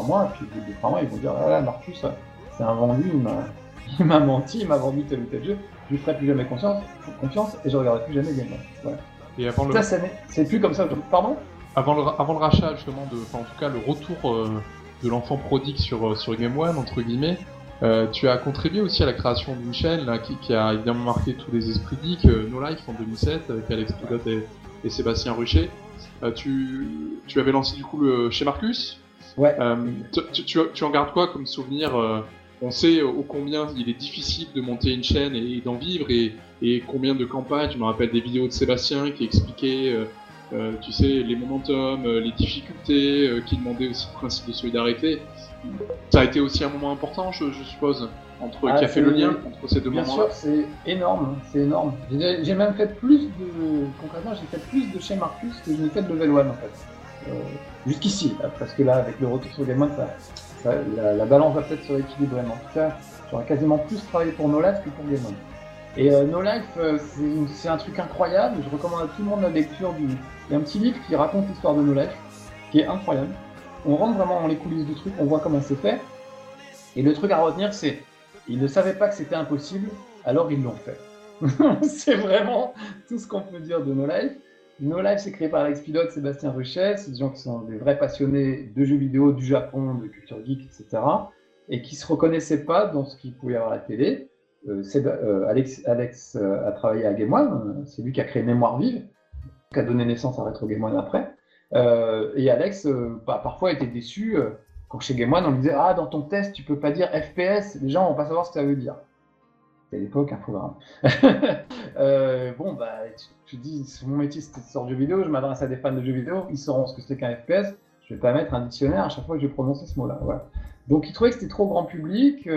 2-3 mois, et puis au bout de 2-3 mois, ils vont dire Ah là, Marcus, c'est un vendu, il m'a menti, il m'a vendu tel ou tel jeu, je lui ferai plus jamais confiance, confiance et je regarderai plus jamais Game voilà. Et avant le... Ça, c'est plus comme ça. Pardon? Avant le, avant le rachat, justement, de, en tout cas, le retour. Euh, de l'enfant prodigue sur, euh, sur Game One, entre guillemets. Euh, tu as contribué aussi à la création d'une chaîne là, qui, a évidemment marqué tous les esprits geeks, euh, No Life en 2007, avec Alex Pilote et, Sébastien Ruchet. tu, tu, avais lancé du coup le, chez Marcus. Ouais. Tu, tu, en gardes quoi comme souvenir On sait ô combien il est difficile de monter une chaîne et, d'en vivre, et, et, combien de campagnes, je me rappelle des vidéos de Sébastien qui expliquaient euh, tu sais, les momentum, euh, les difficultés, euh, qui demandaient aussi le principe de solidarité. Ça a été aussi un moment important, je, suppose, entre, qui a ah, fait le lien entre ces deux moments-là. Bien sûr, c'est énorme, c'est énorme. J'ai même fait plus de, concrètement, j'ai fait plus de chez Marcus que je n'ai fait de Level One en fait. Jusqu'ici, parce que là, avec le retour sur Game One, ça, la, balance va peut-être se rééquilibrer. En tout cas, j'aurais quasiment plus travaillé pour No Life que pour Game One. Et No Life, c'est un truc incroyable. Je recommande à tout le monde la lecture du, il y a un petit livre qui raconte l'histoire de nos Life, qui est incroyable. On rentre vraiment dans les coulisses du truc, on voit comment c'est fait. Et le truc à retenir, c'est ils ne savaient pas que c'était impossible, alors ils l'ont fait. c'est vraiment tout ce qu'on peut dire de No Life. No Life, c'est créé par Alex Pilote, Sébastien Ruchet. C'est des gens qui sont des vrais passionnés de jeux vidéo, du Japon, de culture geek, etc. Et qui se reconnaissaient pas dans ce qu'il pouvait avoir à la télé. Euh, euh, Alex, Alex euh, a travaillé à Game One, c'est lui qui a créé Mémoire Vive qui a donné naissance à Retro Game One après. Et Alex, bah, parfois, était déçu quand chez Game One, on lui disait Ah, dans ton test, tu peux pas dire FPS, les gens vont pas savoir ce que ça veut dire. C'était à l'époque un programme. bon, bah, tu, dis Mon métier, c'était de sortir jeux vidéo, je m'adresse à des fans de jeux vidéo, ils sauront ce que c'est qu'un FPS. Je vais pas mettre un dictionnaire à chaque fois que je vais prononcer ce mot-là. Donc, il trouvait que c'était trop grand public,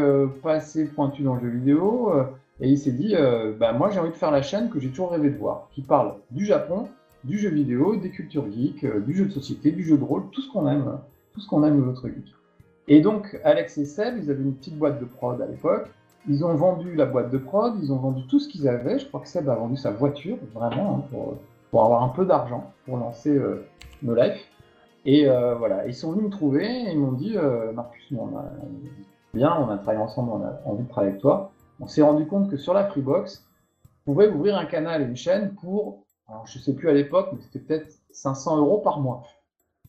pas assez pointu dans le jeu vidéo. et il s'est dit, bah, moi j'ai envie de faire la chaîne que j'ai toujours rêvé de voir, qui parle du Japon, du jeu vidéo, des cultures geeks, euh, du jeu de société, du jeu de rôle, tout ce qu'on aime, tout ce qu'on aime notre geek. Et donc, Alex et Seb, ils avaient une petite boîte de prod à l'époque. Ils ont vendu la boîte de prod, ils ont vendu tout ce qu'ils avaient. Je crois que Seb a vendu sa voiture, vraiment, hein, pour, pour, avoir un peu d'argent pour lancer euh, No Life. Et euh, voilà, ils sont venus me trouver et ils m'ont dit Marcus, on a bien, on a travaillé ensemble, on a envie de travailler avec toi. On s'est rendu compte que sur la Freebox, vous pouvez ouvrir un canal et une chaîne pour alors, je ne sais plus à l'époque, mais c'était peut-être 500 euros par mois.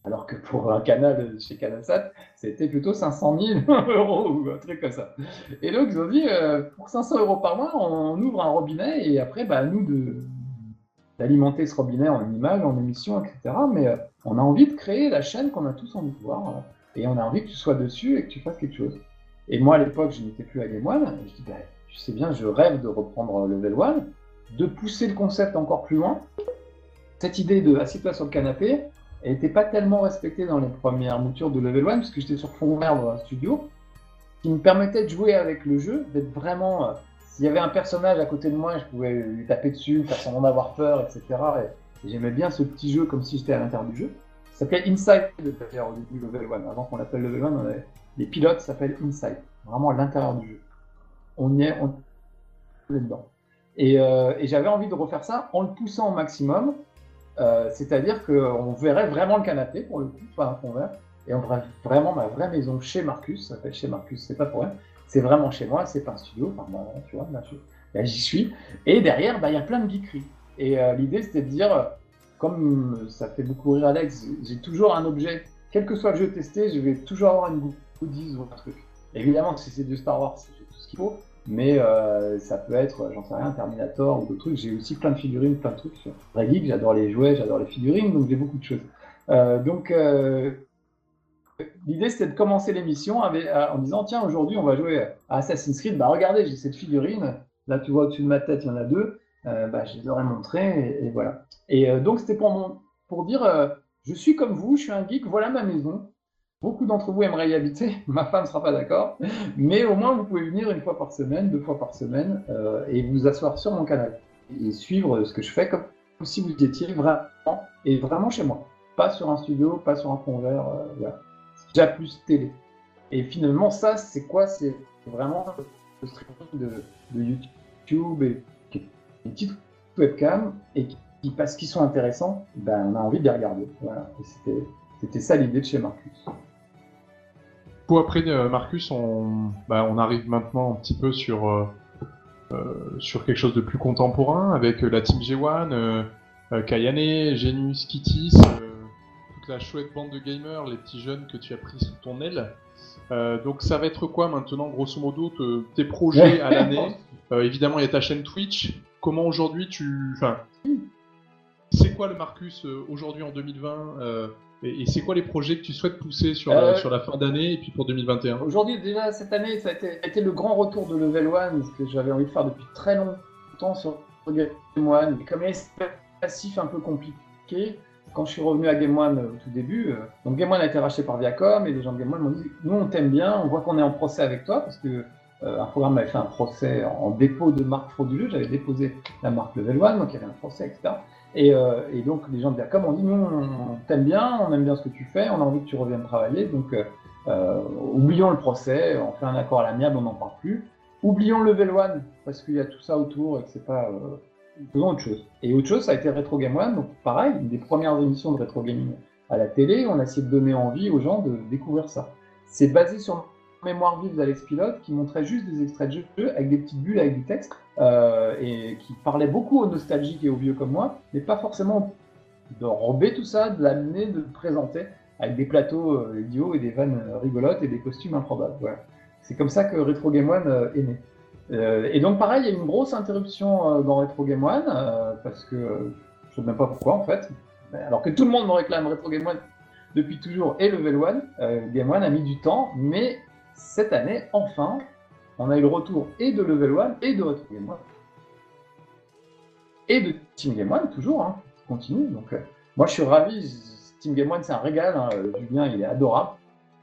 Alors que pour un canal chez Canalsat, c'était plutôt 500 000 euros ou un truc comme ça. Et donc, ils ont dit, euh, pour 500 euros par mois, on ouvre un robinet et après, bah, nous d'alimenter ce robinet en images, en émissions, etc. Mais euh, on a envie de créer la chaîne qu'on a tous envie de voir. Et on a envie que tu sois dessus et que tu fasses quelque chose. Et moi, à l'époque, je n'étais plus à Game One. je dis, bah, tu sais bien, je rêve de reprendre Level One de pousser le concept encore plus loin. Cette idée de assieds-toi sur le canapé n'était pas tellement respectée dans les premières moutures de Level 1, puisque j'étais sur fond vert dans un studio, qui me permettait de jouer avec le jeu, d'être vraiment. Euh, s'il y avait un personnage à côté de moi, je pouvais lui taper dessus, faire semblant d'avoir peur, etc. Et, j'aimais bien ce petit jeu comme si j'étais à l'intérieur du jeu. Ça s'appelait Inside, d'ailleurs, au début Level 1. Avant qu'on l'appelle Level 1, les pilotes s'appellent Inside, vraiment à l'intérieur du jeu. On y est, on est dedans. Euh, et, j'avais envie de refaire ça en le poussant au maximum. Euh, c'est-à-dire qu'on verrait vraiment le canapé, pour le coup, pas un fond vert. Et on verrait vraiment ma vraie maison chez Marcus. Ça s'appelle chez Marcus, c'est pas pour rien. C'est vraiment chez moi, c'est pas un studio. Enfin, tu vois, là, j'y suis. Et derrière, bah, il y a plein de geekeries. Et euh, l'idée, c'était de dire, comme ça fait beaucoup rire Alex, j'ai toujours un objet quel que soit le jeu testé, je vais toujours avoir une goodies ou un truc. Évidemment, si c'est du Star Wars, j'ai tout ce qu'il faut, mais euh, ça peut être, j'en sais rien, Terminator ou d'autres trucs. J'ai aussi plein de figurines, plein de trucs sur Geek, j'adore les jouets, j'adore les figurines, donc j'ai beaucoup de choses. Euh, donc, euh, l'idée c'était de commencer l'émission en disant tiens, aujourd'hui on va jouer à Assassin's Creed. Bah regardez, j'ai cette figurine, là tu vois au-dessus de ma tête, il y en a deux. bah, je les aurais montrées et, voilà. Et donc c'était pour, pour dire je suis comme vous, je suis un geek, voilà ma maison. Beaucoup d'entre vous aimeraient y habiter, ma femme ne sera pas d'accord, mais au moins vous pouvez venir une fois par semaine, deux fois par semaine, euh, et vous asseoir sur mon canal et suivre ce que je fais comme si vous étiez vraiment et vraiment chez moi, pas sur un studio, pas sur un fond vert, euh, voilà. Plus télé. Et finalement, ça, c'est quoi? C'est vraiment le streaming de, YouTube et des petites webcams et qui, parce qu'ils sont intéressants, ben, on a envie de les regarder. Voilà. C'était ça l'idée de chez Marcus après, euh, Marcus, bah, on, arrive maintenant un petit peu sur, euh, euh, sur quelque chose de plus contemporain avec la Team G1, Kayane, Genus, toute la chouette bande de gamers, les petits jeunes que tu as pris sous ton aile. donc ça va être quoi maintenant, grosso modo, tes projets à l'année? Évidemment, il y a ta chaîne Twitch. Comment aujourd'hui tu... Enfin, c'est quoi le Marcus aujourd'hui en 2020 et, c'est quoi les projets que tu souhaites pousser sur, la, euh, sur la fin d'année et puis pour 2021 Aujourd'hui, déjà cette année, ça a été, le grand retour de Level 1, ce que j'avais envie de faire depuis très longtemps sur Game One. Mais comme c'est passif un peu compliqué, quand je suis revenu à Game One au tout début, euh, donc Game One a été racheté par Viacom et les gens de Game One m'ont dit Nous, on t'aime bien, on voit qu'on est en procès avec toi parce que euh, un programme m'avait fait un procès en dépôt de marque frauduleuse. J'avais déposé la marque Level 1, donc il y avait un procès, etc. Euh, et, donc les gens de Viacom ont dit nous on t'aime bien, on aime bien ce que tu fais, on a envie que tu reviennes travailler, donc euh, euh, oublions le procès, on fait un accord à l'amiable, on n'en parle plus. Oublions le Level One parce qu'il y a tout ça autour et que c'est pas. Faisons autre chose. Et autre chose, ça a été Retro Game One, donc pareil, des premières émissions de Retro Gaming à la télé, on a essayé de donner envie aux gens de découvrir ça. C'est basé sur mémoire vive d'Alex Pilote qui montrait juste des extraits de jeux avec des petites bulles avec du texte euh, et qui parlait beaucoup aux nostalgiques et aux vieux comme moi, mais pas forcément de rober tout ça, de l'amener, de le présenter avec des plateaux euh, idiots et des vannes euh, rigolotes et des costumes improbables. C'est comme ça que Retro Game One est né. Et donc pareil, il y a une grosse interruption dans Retro Game One parce que je sais même pas pourquoi en fait. Alors que tout le monde me réclame Retro Game One depuis toujours et Level One, Game One a mis du temps, mais cette année, enfin, on a eu le retour et de Level 1 et de Retro Game One. Et de Team Game One, toujours, hein, continue. Donc, euh, moi, je suis ravi. Team Game One, c'est un régal. Hein. Julien, il est adorable.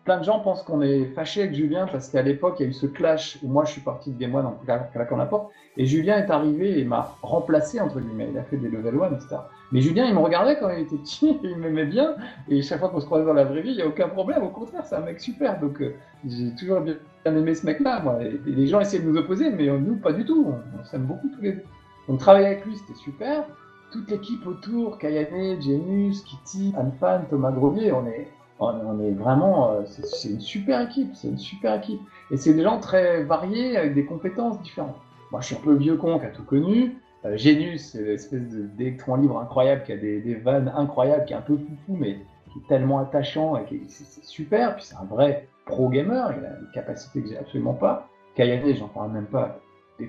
Plein de gens pensent qu'on est fâché avec Julien parce qu'à l'époque, il y a eu ce clash où moi, je suis parti de Game One en claquant la porte. Et Julien est arrivé et m'a remplacé, entre guillemets. Il a fait des Level 1, etc. Mais Julien, il me regardait quand il était petit, il m'aimait bien. Et chaque fois qu'on se croisait dans la vraie vie, il n'y a aucun problème. Au contraire, c'est un mec super. Donc, euh, j'ai toujours bien aimé ce mec-là. Et, les gens essayaient de nous opposer, mais nous, pas du tout. On, s'aime beaucoup tous les deux. Donc, travailler avec lui, c'était super. Toute l'équipe autour, Kayane, Genius, Kitty, Anfan, Thomas Grovier, on est, on, est vraiment. Euh, c'est une super équipe. C'est une super équipe. Et c'est des gens très variés, avec des compétences différentes. Moi, je suis un peu vieux con qui a tout connu. Euh, Genius, c'est l'espèce d'électron libre incroyable qui a des, vannes incroyables, qui est un peu foufou, mais qui est tellement attachant et qui c'est super. Puis c'est un vrai pro gamer, il a une capacité que j'ai absolument pas. Kayane, j'en parle même pas,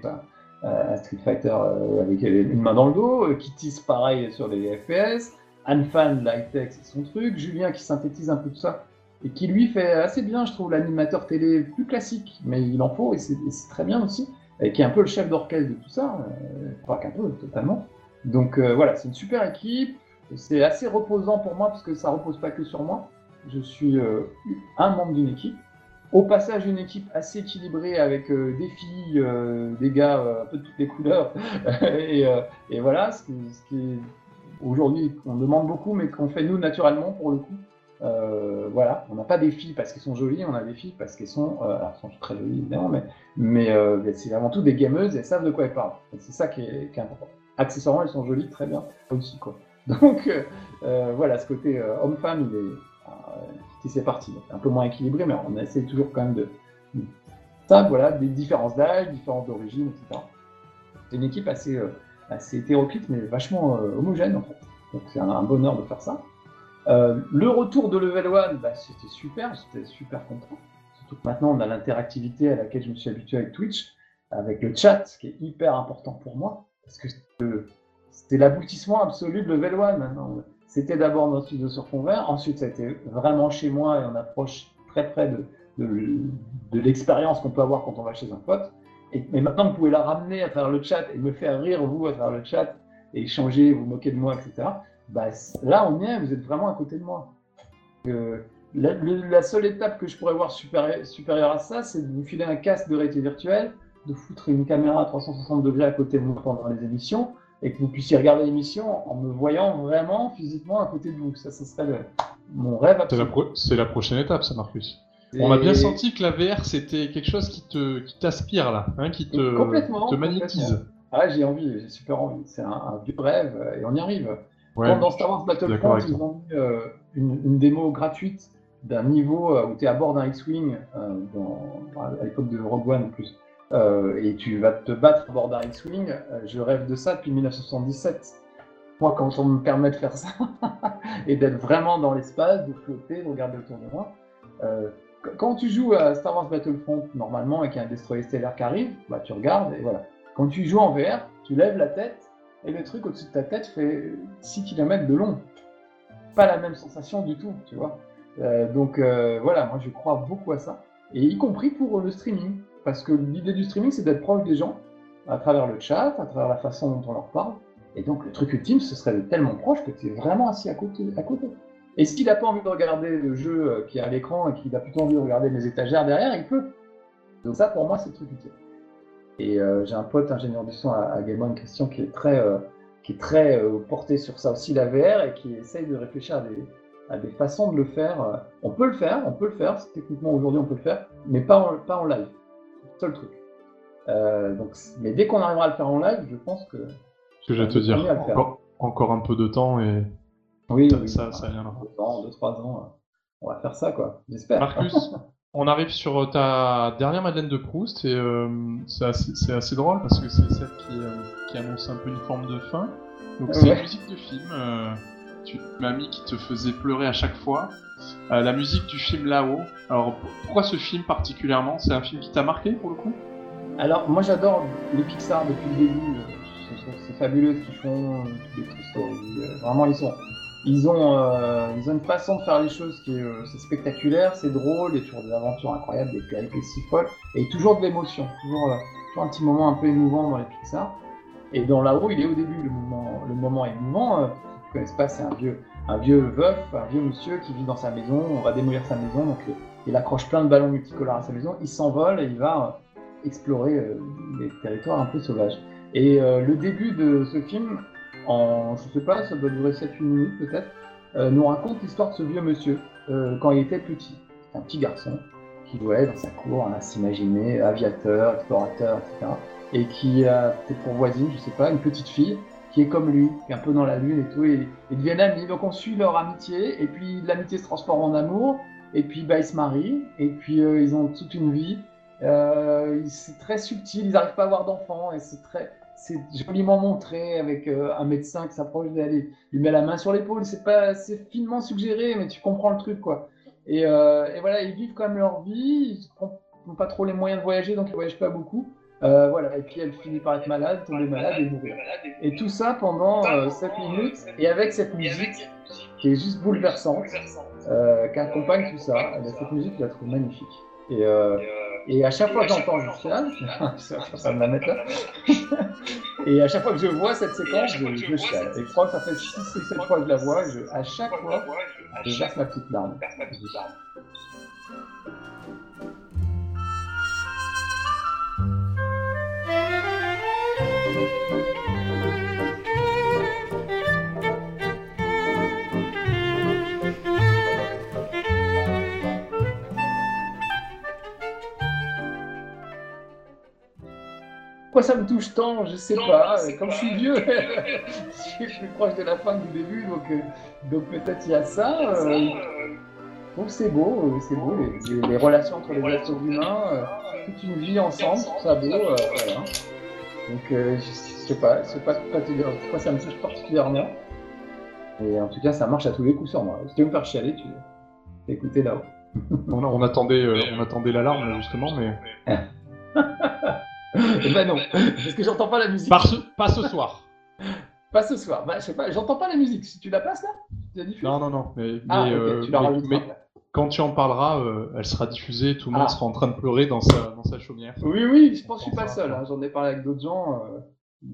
pas euh, un Street Fighter euh, avec une main dans le dos. Kittis, pareil sur les FPS. Anfan, Lighttech, c'est son truc. Julien qui synthétise un peu tout ça et qui lui fait assez bien, je trouve, l'animateur télé plus classique, mais il en faut et c'est très bien aussi et qui est un peu le chef d'orchestre de tout ça, euh, pas qu'un peu, totalement. Donc euh, voilà, c'est une super équipe. C'est assez reposant pour moi parce que ça repose pas que sur moi. Je suis euh, un membre d'une équipe. Au passage, une équipe assez équilibrée avec des filles, des gars un peu de toutes les couleurs. et, voilà, ce qui, ce qui aujourd'hui on demande beaucoup, mais qu'on fait nous naturellement pour le coup. Euh, voilà, on n'a pas des filles parce qu'elles sont jolies, on a des filles parce qu'elles sont, euh, alors elles sont très jolies évidemment, mais, mais euh, c'est avant tout des gameuses elles savent de quoi elles parlent. C'est ça qui est, important. Accessoirement, elles sont jolies, très bien, aussi quoi. Donc voilà, ce côté homme-femme, il est, c'est parti. Un peu moins équilibré, mais on essaie toujours quand même de, ça, voilà, des différences d'âge, différences d'origine, etc. C'est une équipe assez, assez hétéroclite, mais vachement homogène en fait. Donc c'est un bonheur de faire ça. Euh, le retour de Level 1, bah, c'était super, j'étais super content. Surtout que maintenant, on a l'interactivité à laquelle je me suis habitué avec Twitch, avec le chat, ce qui est hyper important pour moi, parce que c'était l'aboutissement absolu de Level 1. C'était d'abord notre studio sur fond vert, ensuite ça a été vraiment chez moi et on approche très près de, l'expérience qu'on peut avoir quand on va chez un pote. Et, mais maintenant, vous pouvez la ramener à travers le chat et me faire rire, vous, à travers le chat, et échanger, vous moquer de moi, etc. Bah, là, on y est, vous êtes vraiment à côté de moi. Euh, la, seule étape que je pourrais voir supérieure à ça, c'est de vous filer un casque de réalité virtuelle, de foutre une caméra à 360 degrés à côté de vous pendant les émissions, et que vous puissiez regarder l'émission en me voyant vraiment physiquement à côté de vous. Ça, ça serait mon rêve C'est la, prochaine étape, ça, Marcus. On a bien senti que la VR, c'était quelque chose qui te qui t'aspire là, hein, qui te, te magnétise. Ah, j'ai envie, j'ai super envie. C'est un, vieux rêve et on y arrive. dans Star Wars Battlefront, ils ont mis euh, une, démo gratuite d'un niveau euh, où tu es à bord d'un X-Wing, euh, à l'époque de Rogue One en plus, et tu vas te battre à bord d'un X-Wing. je rêve de ça depuis 1977. Moi, quand on me permet de faire ça, et d'être vraiment dans l'espace, de flotter, de regarder autour de moi, quand tu joues à Star Wars Battlefront normalement et qu'il y a un destroyer stellaire qui arrive, bah, tu regardes et voilà. Quand tu joues en VR, tu lèves la tête et le truc au-dessus de ta tête fait 6 km de long. Pas la même sensation du tout, tu vois. Euh, donc euh, voilà, moi je crois beaucoup à ça. Et y compris pour le streaming. Parce que l'idée du streaming, c'est d'être proche des gens, à travers le chat, à travers la façon dont on leur parle. Et donc le truc ultime, ce serait tellement proche que tu es vraiment assis à côté. À côté. Et s'il n'a pas envie de regarder le jeu euh, qui est à l'écran et qu'il a plutôt envie de regarder les étagères derrière, il peut. Donc ça, pour moi, c'est le truc utile. Et euh, j'ai un pote ingénieur du son à, à Game One, Christian, qui est très, euh, qui est très porté sur ça aussi, la VR, et qui essaye de réfléchir à des, à des façons de le faire. On peut le faire, on peut le faire, techniquement aujourd'hui on peut le faire, mais pas en, pas en live. C'est le seul truc. donc, mais dès qu'on arrivera à le faire en live, je pense que... Ce que j'allais te dire, encore, encore un peu de temps et oui, ça, ça, vient Deux ans, deux, trois ans, euh, on va faire ça, quoi. J'espère. Marcus, on arrive sur euh, ta dernière Madeleine de Proust et euh, c'est assez, assez, drôle parce que c'est celle qui, qui, annonce un peu une forme de fin. Donc c'est une musique de film. tu m'as mis qui te faisait pleurer à chaque fois. la musique du film Là-haut. Alors pourquoi ce film particulièrement? C'est un film qui t'a marqué pour le coup? Alors moi j'adore les Pixar depuis le début. C'est fabuleux ce qu'ils font, les Story. Vraiment ils sont ils ont, euh, ils ont une façon de faire les choses qui est, euh, spectaculaire, c'est drôle, il y a toujours des aventures incroyables, des péripéties folles, et toujours de l'émotion, toujours, euh, toujours, un petit moment un peu émouvant dans les Pixar. Et dans Roue, il est au début le moment, le moment émouvant. Euh, vous connaissez pas, c'est un vieux, un vieux veuf, un vieux monsieur qui vit dans sa maison, on va démolir sa maison, donc il accroche plein de ballons multicolores à sa maison, il s'envole et il va explorer les territoires un peu sauvages. Et le début de ce film, en, je sais pas, ça doit durer 7-8 minutes peut-être, euh, nous raconte l'histoire de ce vieux monsieur euh, quand il était petit. un petit garçon qui jouait dans sa cour à s'imaginer aviateur, explorateur, etc. Et qui a peut-être pour voisine, je sais pas, une petite fille qui est comme lui, qui est un peu dans la lune et tout, et ils deviennent amis. Donc on suit leur amitié, et puis l'amitié se transforme en amour, et puis bah, ils se marient, et puis euh, ils ont toute une vie. c'est très subtil, ils n'arrivent pas à avoir d'enfants, et c'est très, c'est joliment montré avec euh, un médecin qui s'approche d'elle, lui met la main sur l'épaule. C'est pas, c'est finement suggéré, mais tu comprends le truc, quoi. Et, euh, voilà, ils vivent quand même leur vie. Ils n'ont pas trop les moyens de voyager, donc ils voyagent pas beaucoup. Euh, voilà, et puis elle finit par être malade, tomber malade et mourir. Et tout ça pendant 7 minutes, et avec cette musique qui est juste bouleversante, qui accompagne tout ça. cette musique, je la trouve magnifique. Et à chaque fois que j'entends Luciane, ça me la mettre là, et à chaque fois que je vois cette séquence, je, je chiale. Et je crois que ça fait 6 ou 7 fois que je la vois, et je, à chaque fois, je verse ma petite larme. Pourquoi ça me touche tant? Je sais pas. Comme je suis vieux, je suis plus proche de la fin que du début, donc, euh, donc peut-être il y a ça. Euh, donc c'est beau, euh, c'est beau, les, relations entre les êtres humains, toute une vie ensemble, ça beau, voilà. Donc je, sais pas, je sais pas pourquoi ça me touche particulièrement. Et en tout cas, ça marche à tous les coups sur moi. Si tu veux me faire chialer, tu écouter là-haut. on, on, attendait, euh, on attendait l'alarme justement, mais. bah non, parce que j'entends pas la musique. Pas ce, pas ce soir. pas ce soir. Bah, je sais pas, j'entends pas la musique. Si tu la passes là Non, non, non. Mais, ah, mais, okay, euh, tu la mais, mais quand tu en parleras, euh, elle sera diffusée. Tout le monde Ah. sera en train de pleurer dans sa, dans sa chaumière. Oui, oui, je pense que je suis pas seul. hein. J'en ai parlé avec d'autres gens. euh,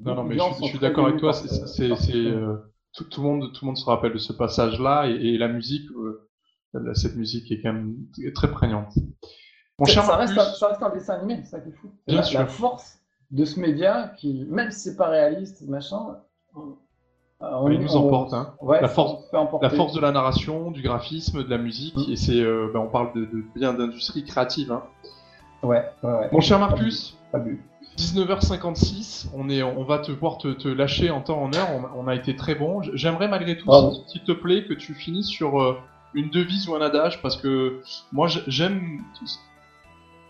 Non, non, mais je, suis d'accord avec toi. C'est, euh, tout, tout le monde, tout le monde se rappelle de ce passage-là et, et la musique. euh, la- cette musique est quand même très prégnante. Mon cher ça reste un, ça reste un dessin animé, c'est ça qui est fou. Bien la, sûr. la force de ce média, qui, même si c'est pas réaliste, machin, on, on- il nous emporte. Hein. Ouais, La force-. La force de la narration, du graphisme, de la musique, Mm. et c'est, euh, ben, on parle de, de bien d'industrie créative. Hein. Ouais, ouais, ouais. Mon cher Marcus, Fabuleux. 19h56, on, est, on va te voir te, te lâcher en temps en heure, on, on a été très bon. J'aimerais malgré tout, s'il te plaît, que tu finisses sur euh, une devise ou un adage, parce que moi j'aime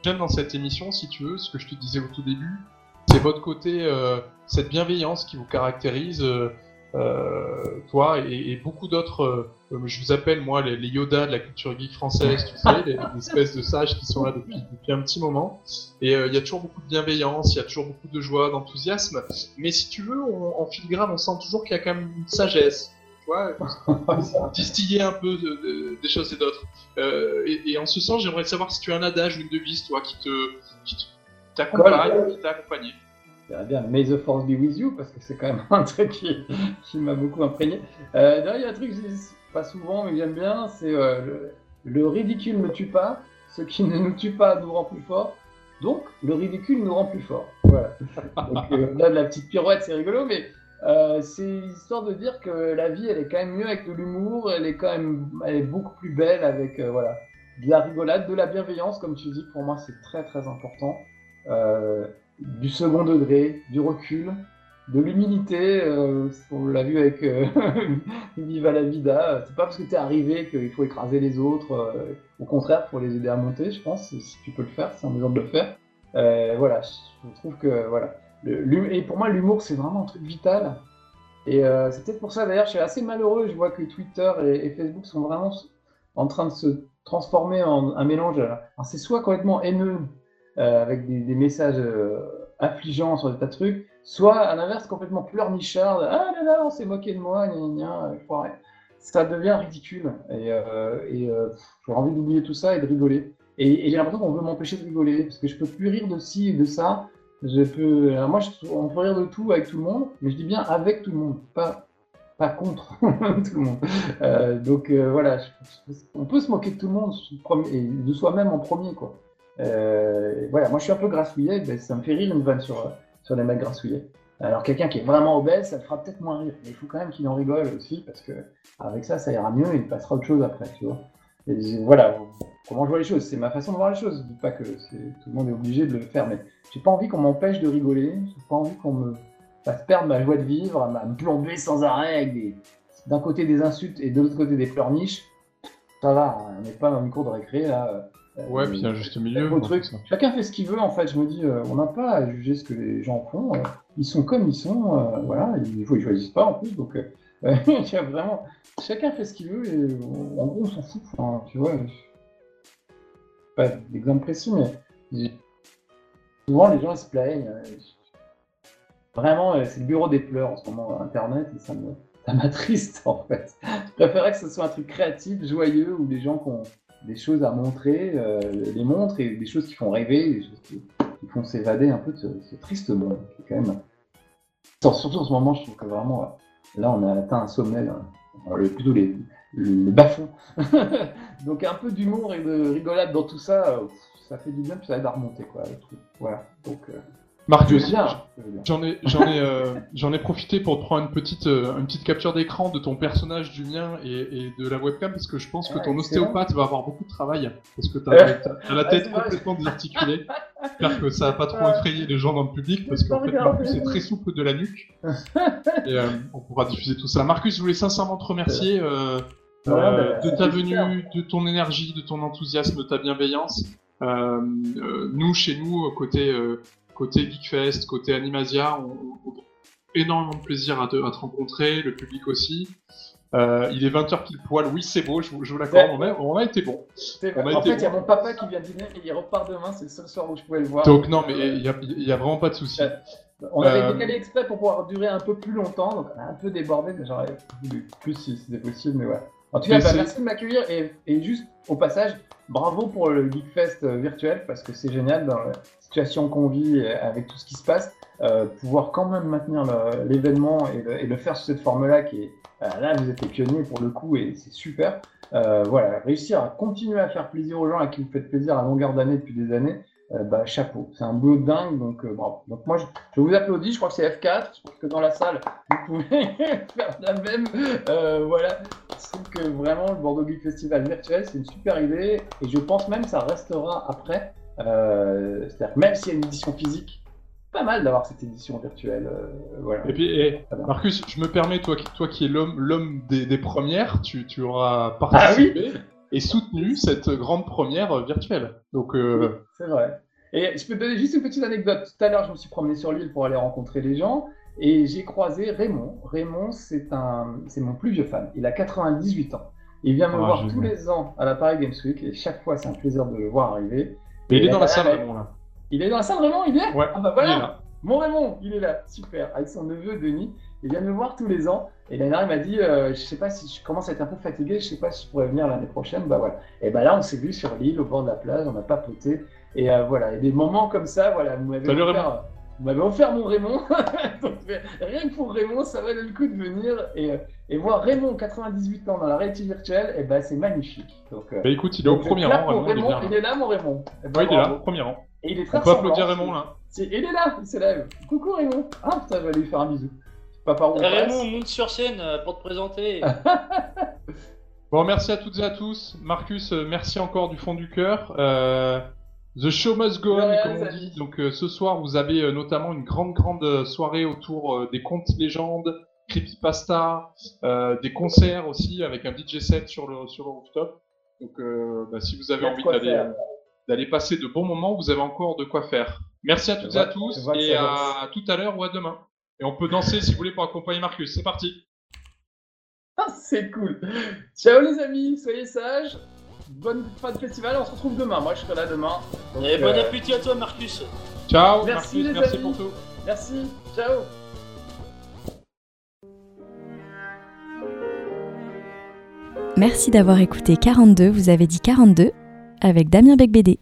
j'aime dans cette émission, si tu veux, ce que je te disais au tout début, c'est votre côté, euh, cette bienveillance qui vous caractérise, euh, euh, toi et, beaucoup d'autres, euh, je vous appelle moi les, les Yoda de la culture geek française, tu sais, les, espèces de sages qui sont là depuis, depuis un petit moment. Et il y a toujours beaucoup de bienveillance, il y a toujours beaucoup de joie, d'enthousiasme. Mais si tu veux, on- en filigrane, on sent toujours qu'il y a quand même une sagesse. Tu vois, distiller un peu de- de- des choses et d'autres. Euh, et, et en ce sens, j'aimerais savoir si tu as un adage ou une devise, toi, qui te qui t'accompagne, qui t'a accompagné. Bien May the Force be with you, parce que c'est quand même un truc qui, qui m'a beaucoup imprégné. Euh, il y a un truc que je dis pas souvent, mais que j'aime bien, c'est euh, le, le ridicule ne tue pas, ce qui ne nous tue pas nous rend plus forts, donc le ridicule nous rend plus forts. Voilà. Donc euh, là, de la petite pirouette, c'est rigolo, mais euh, c'est histoire de dire que la vie, elle est quand même mieux avec de l'humour, elle est quand même elle est beaucoup plus belle avec euh, voilà, de la rigolade, de la bienveillance, comme tu dis, pour moi, c'est très très important. Euh, du second degré, du recul, de l'humilité. on l'a vu avec Viva la Vida. C'est pas parce que tu es arrivé qu'il faut écraser les autres. au contraire, faut les aider à monter, je pense. Si tu peux le faire, c'est un mesure de le faire. Voilà, je trouve que voilà. Et pour moi, l'humour, c'est vraiment un truc vital. Et euh, c'est peut-être pour ça, d'ailleurs, je suis assez malheureux. Je vois que Twitter et, Facebook sont vraiment en train de se transformer en un mélange. Alors, c'est soit complètement haineux, euh, avec des, messages euh, affligeants sur des tas de trucs, soit à l'inverse complètement pleurnichard, ah là là, on s'est moqué de moi, gna gna gna. Ça devient ridicule et, euh, et euh, j'ai envie d'oublier tout ça et de rigoler. Et, et j'ai l'impression qu'on veut m'empêcher de rigoler parce que je peux plus rire de ci et de ça. Je peux, moi, on peut rire de tout avec tout le monde, mais je dis bien avec tout le monde, pas pas contre tout le monde. Euh, donc euh, voilà, on peut se moquer de tout le monde et de soi-même en premier quoi. Euh, voilà, moi je suis un peu grassouillet, ça me fait rire une vanne sur, sur les mecs grassouillets. Alors quelqu'un qui est vraiment obèse, ça le fera peut-être moins rire, mais il faut quand même qu'il en rigole aussi, parce que avec ça, ça ira mieux et il passera autre chose après, tu vois. Voilà, comment je vois les choses, c'est ma façon de voir les choses. Je dis pas que tout le monde est obligé de le faire, mais j'ai pas envie qu'on m'empêche de rigoler, j'ai pas envie qu'on me fasse perdre ma joie de vivre, à me plomber sans arrêt avec des, d'un côté des insultes et de l'autre côté des pleurniches. Ça va, on n'est pas dans une cour de récré là. Ouais, puis il y a un juste milieu. Truc. ça. Chacun fait ce qu'il veut en fait. Je me dis, euh, on n'a pas à juger ce que les gens font. euh, ils sont comme ils sont. euh, voilà, ils choisissent pas en plus. Donc, euh, il y a vraiment. Chacun fait ce qu'il veut et en gros, on s'en fout. Enfin, tu vois. Pas d'exemple précis, mais souvent les gens se plaignent. euh, Vraiment, euh, c'est le bureau des pleurs en ce moment, Internet, et ça me, ça m'attriste en fait. Je préférerais que ce soit un truc créatif, joyeux, où les gens qui ont des choses à montrer, euh, les montrent, et des choses qui font rêver, des choses qui, font s'évader un peu de ce, triste monde, quand même... Sur- Surtout en ce moment, je trouve que vraiment, là, on a atteint un sommet. Alors, plutôt les, les bas-fonds. Donc un peu d'humour et de rigolade dans tout ça, euh, ça fait du bien, puis ça aide à remonter, quoi, le truc. Voilà, donc... Euh, bien. J'en ai, j'en ai, euh, j'en ai profité pour prendre une petite, euh, une petite capture d'écran de ton personnage, du mien et, et de la webcam parce que je pense que Ah, ton ostéopathe va avoir beaucoup de travail parce que t'as, t'as la ah, tête complètement désarticulée. J'espère que ça va pas trop Ouais. effrayer les gens dans le public parce qu'en fait. Marcus est très souple de la nuque et euh, on pourra diffuser tout ça. Marcus, je voulais sincèrement te remercier euh, bah, de ta venue, de ton énergie, de ton enthousiasme, de ta bienveillance. Euh, euh, nous, chez nous, côté, côté Geekfest, côté Animasia, on, on- énormément de plaisir à te, à te rencontrer, le public aussi. Euh, il est 20h pile poil, oui c'est beau, je vous, je vous l'accorde, on, a- on a été bon. C'est- On a En été fait, il y a mon papa qui vient dîner et il repart demain, c'est le seul soir où je pouvais le voir. Donc non, mais il y a, vraiment pas de souci. Ouais. On avait Euh, décalé exprès pour pouvoir durer un peu plus longtemps, donc on a un peu débordé, mais j'aurais voulu plus si c'était possible, mais ouais. En tout cas, bah, merci de m'accueillir et, et juste au passage, bravo pour le Geekfest euh, virtuel parce que c'est génial dans la situation qu'on vit avec tout ce qui se passe, euh, pouvoir quand même maintenir l'événement et, le- et le faire sous cette forme-là qui est euh, là, vous êtes les pionniers pour le coup et c'est super. Euh, voilà, réussir à continuer à faire plaisir aux gens à qui vous faites plaisir à longueur d'année depuis des années, euh, bah, chapeau. C'est un boulot de dingue, donc euh, bravo. Donc moi, je, je vous applaudis. Je crois que c'est F4. Je pense que dans la salle, vous pouvez faire la même. Euh, voilà. Je trouve que vraiment le Bordeaux Geek Festival virtuel, c'est une super idée, et je pense même que ça restera après. Euh, C'est-à-dire même s'il y a une édition physique, pas mal d'avoir cette édition virtuelle. voilà. Et puis. Marcus, je me permets, toi, qui- toi qui es l'homme, l'homme des, des premières, tu, tu auras Ah participé et soutenu cette grande première virtuelle. Donc, euh, C'est vrai. Et je peux te donner juste une petite anecdote. Tout à l'heure, je me suis promené sur l'île pour aller rencontrer les gens et j'ai croisé Raymond. Raymond, c'est un, c'est mon plus vieux fan. Il a 98 ans. Il vient me Ah, voir tous les ans à la Paris Games Week et chaque fois, c'est un plaisir de le voir arriver. mais il est dans la salle, Raymond, là. Il est dans la salle, Raymond Il est Ouais, Ah bah voilà là. Mon Raymond, il est là, super, avec son neveu Denis. Il vient me voir tous les ans. Et l'année dernière, il m'a dit euh, Je sais pas si je commence à être un peu fatigué, je sais pas si je pourrais venir l'année prochaine. Bah voilà. Et bah là, on s'est vu sur l'île, au bord de la plage, on a papoté. Et euh, voilà, a des moments comme ça, voilà, vous m'avez offert, offert mon Raymond. Donc, rien que pour Raymond, ça valait le coup de venir. Et, euh, et voir Raymond, 98 ans, dans la réalité virtuelle, et bah c'est magnifique. Donc, euh, Bah écoute, il est au premier rang, Raymond, il est il là. est là, mon Raymond. Ouais, il est là, au premier rang. Et il est très On peut applaudir Raymond, là. Il est là, il se lève. Coucou Raymond. Ah putain, je vais lui faire un bisou. Pas par où on passe. Raymond, monte sur scène euh, pour te présenter. Bon, merci à toutes et à tous. Marcus, euh, merci encore du fond du cœur. Euh, the show must go on, comme on dit. Donc, euh, ce soir, vous avez euh, notamment une grande, grande soirée autour euh, des contes légendes, creepypasta, euh, des concerts aussi avec un DJ set sur le, sur le rooftop. Donc, euh, bah, si vous avez envie d'aller d'aller passer de bons moments, vous avez encore de quoi faire. Merci à toutes et à tous et à tout à l'heure ou à demain. Et on peut danser si vous voulez pour accompagner Marcus. C'est parti. Ah, c'est cool. Ciao les amis, soyez sages. Bonne fin de festival, on se retrouve demain. Moi je serai là demain. Donc, Et bon euh, appétit à toi, Marcus. Ciao, Merci, Marcus. les Merci amis. pour tout. Merci, ciao. Merci d'avoir écouté 42, vous avez dit 42, avec Damien Becbédé.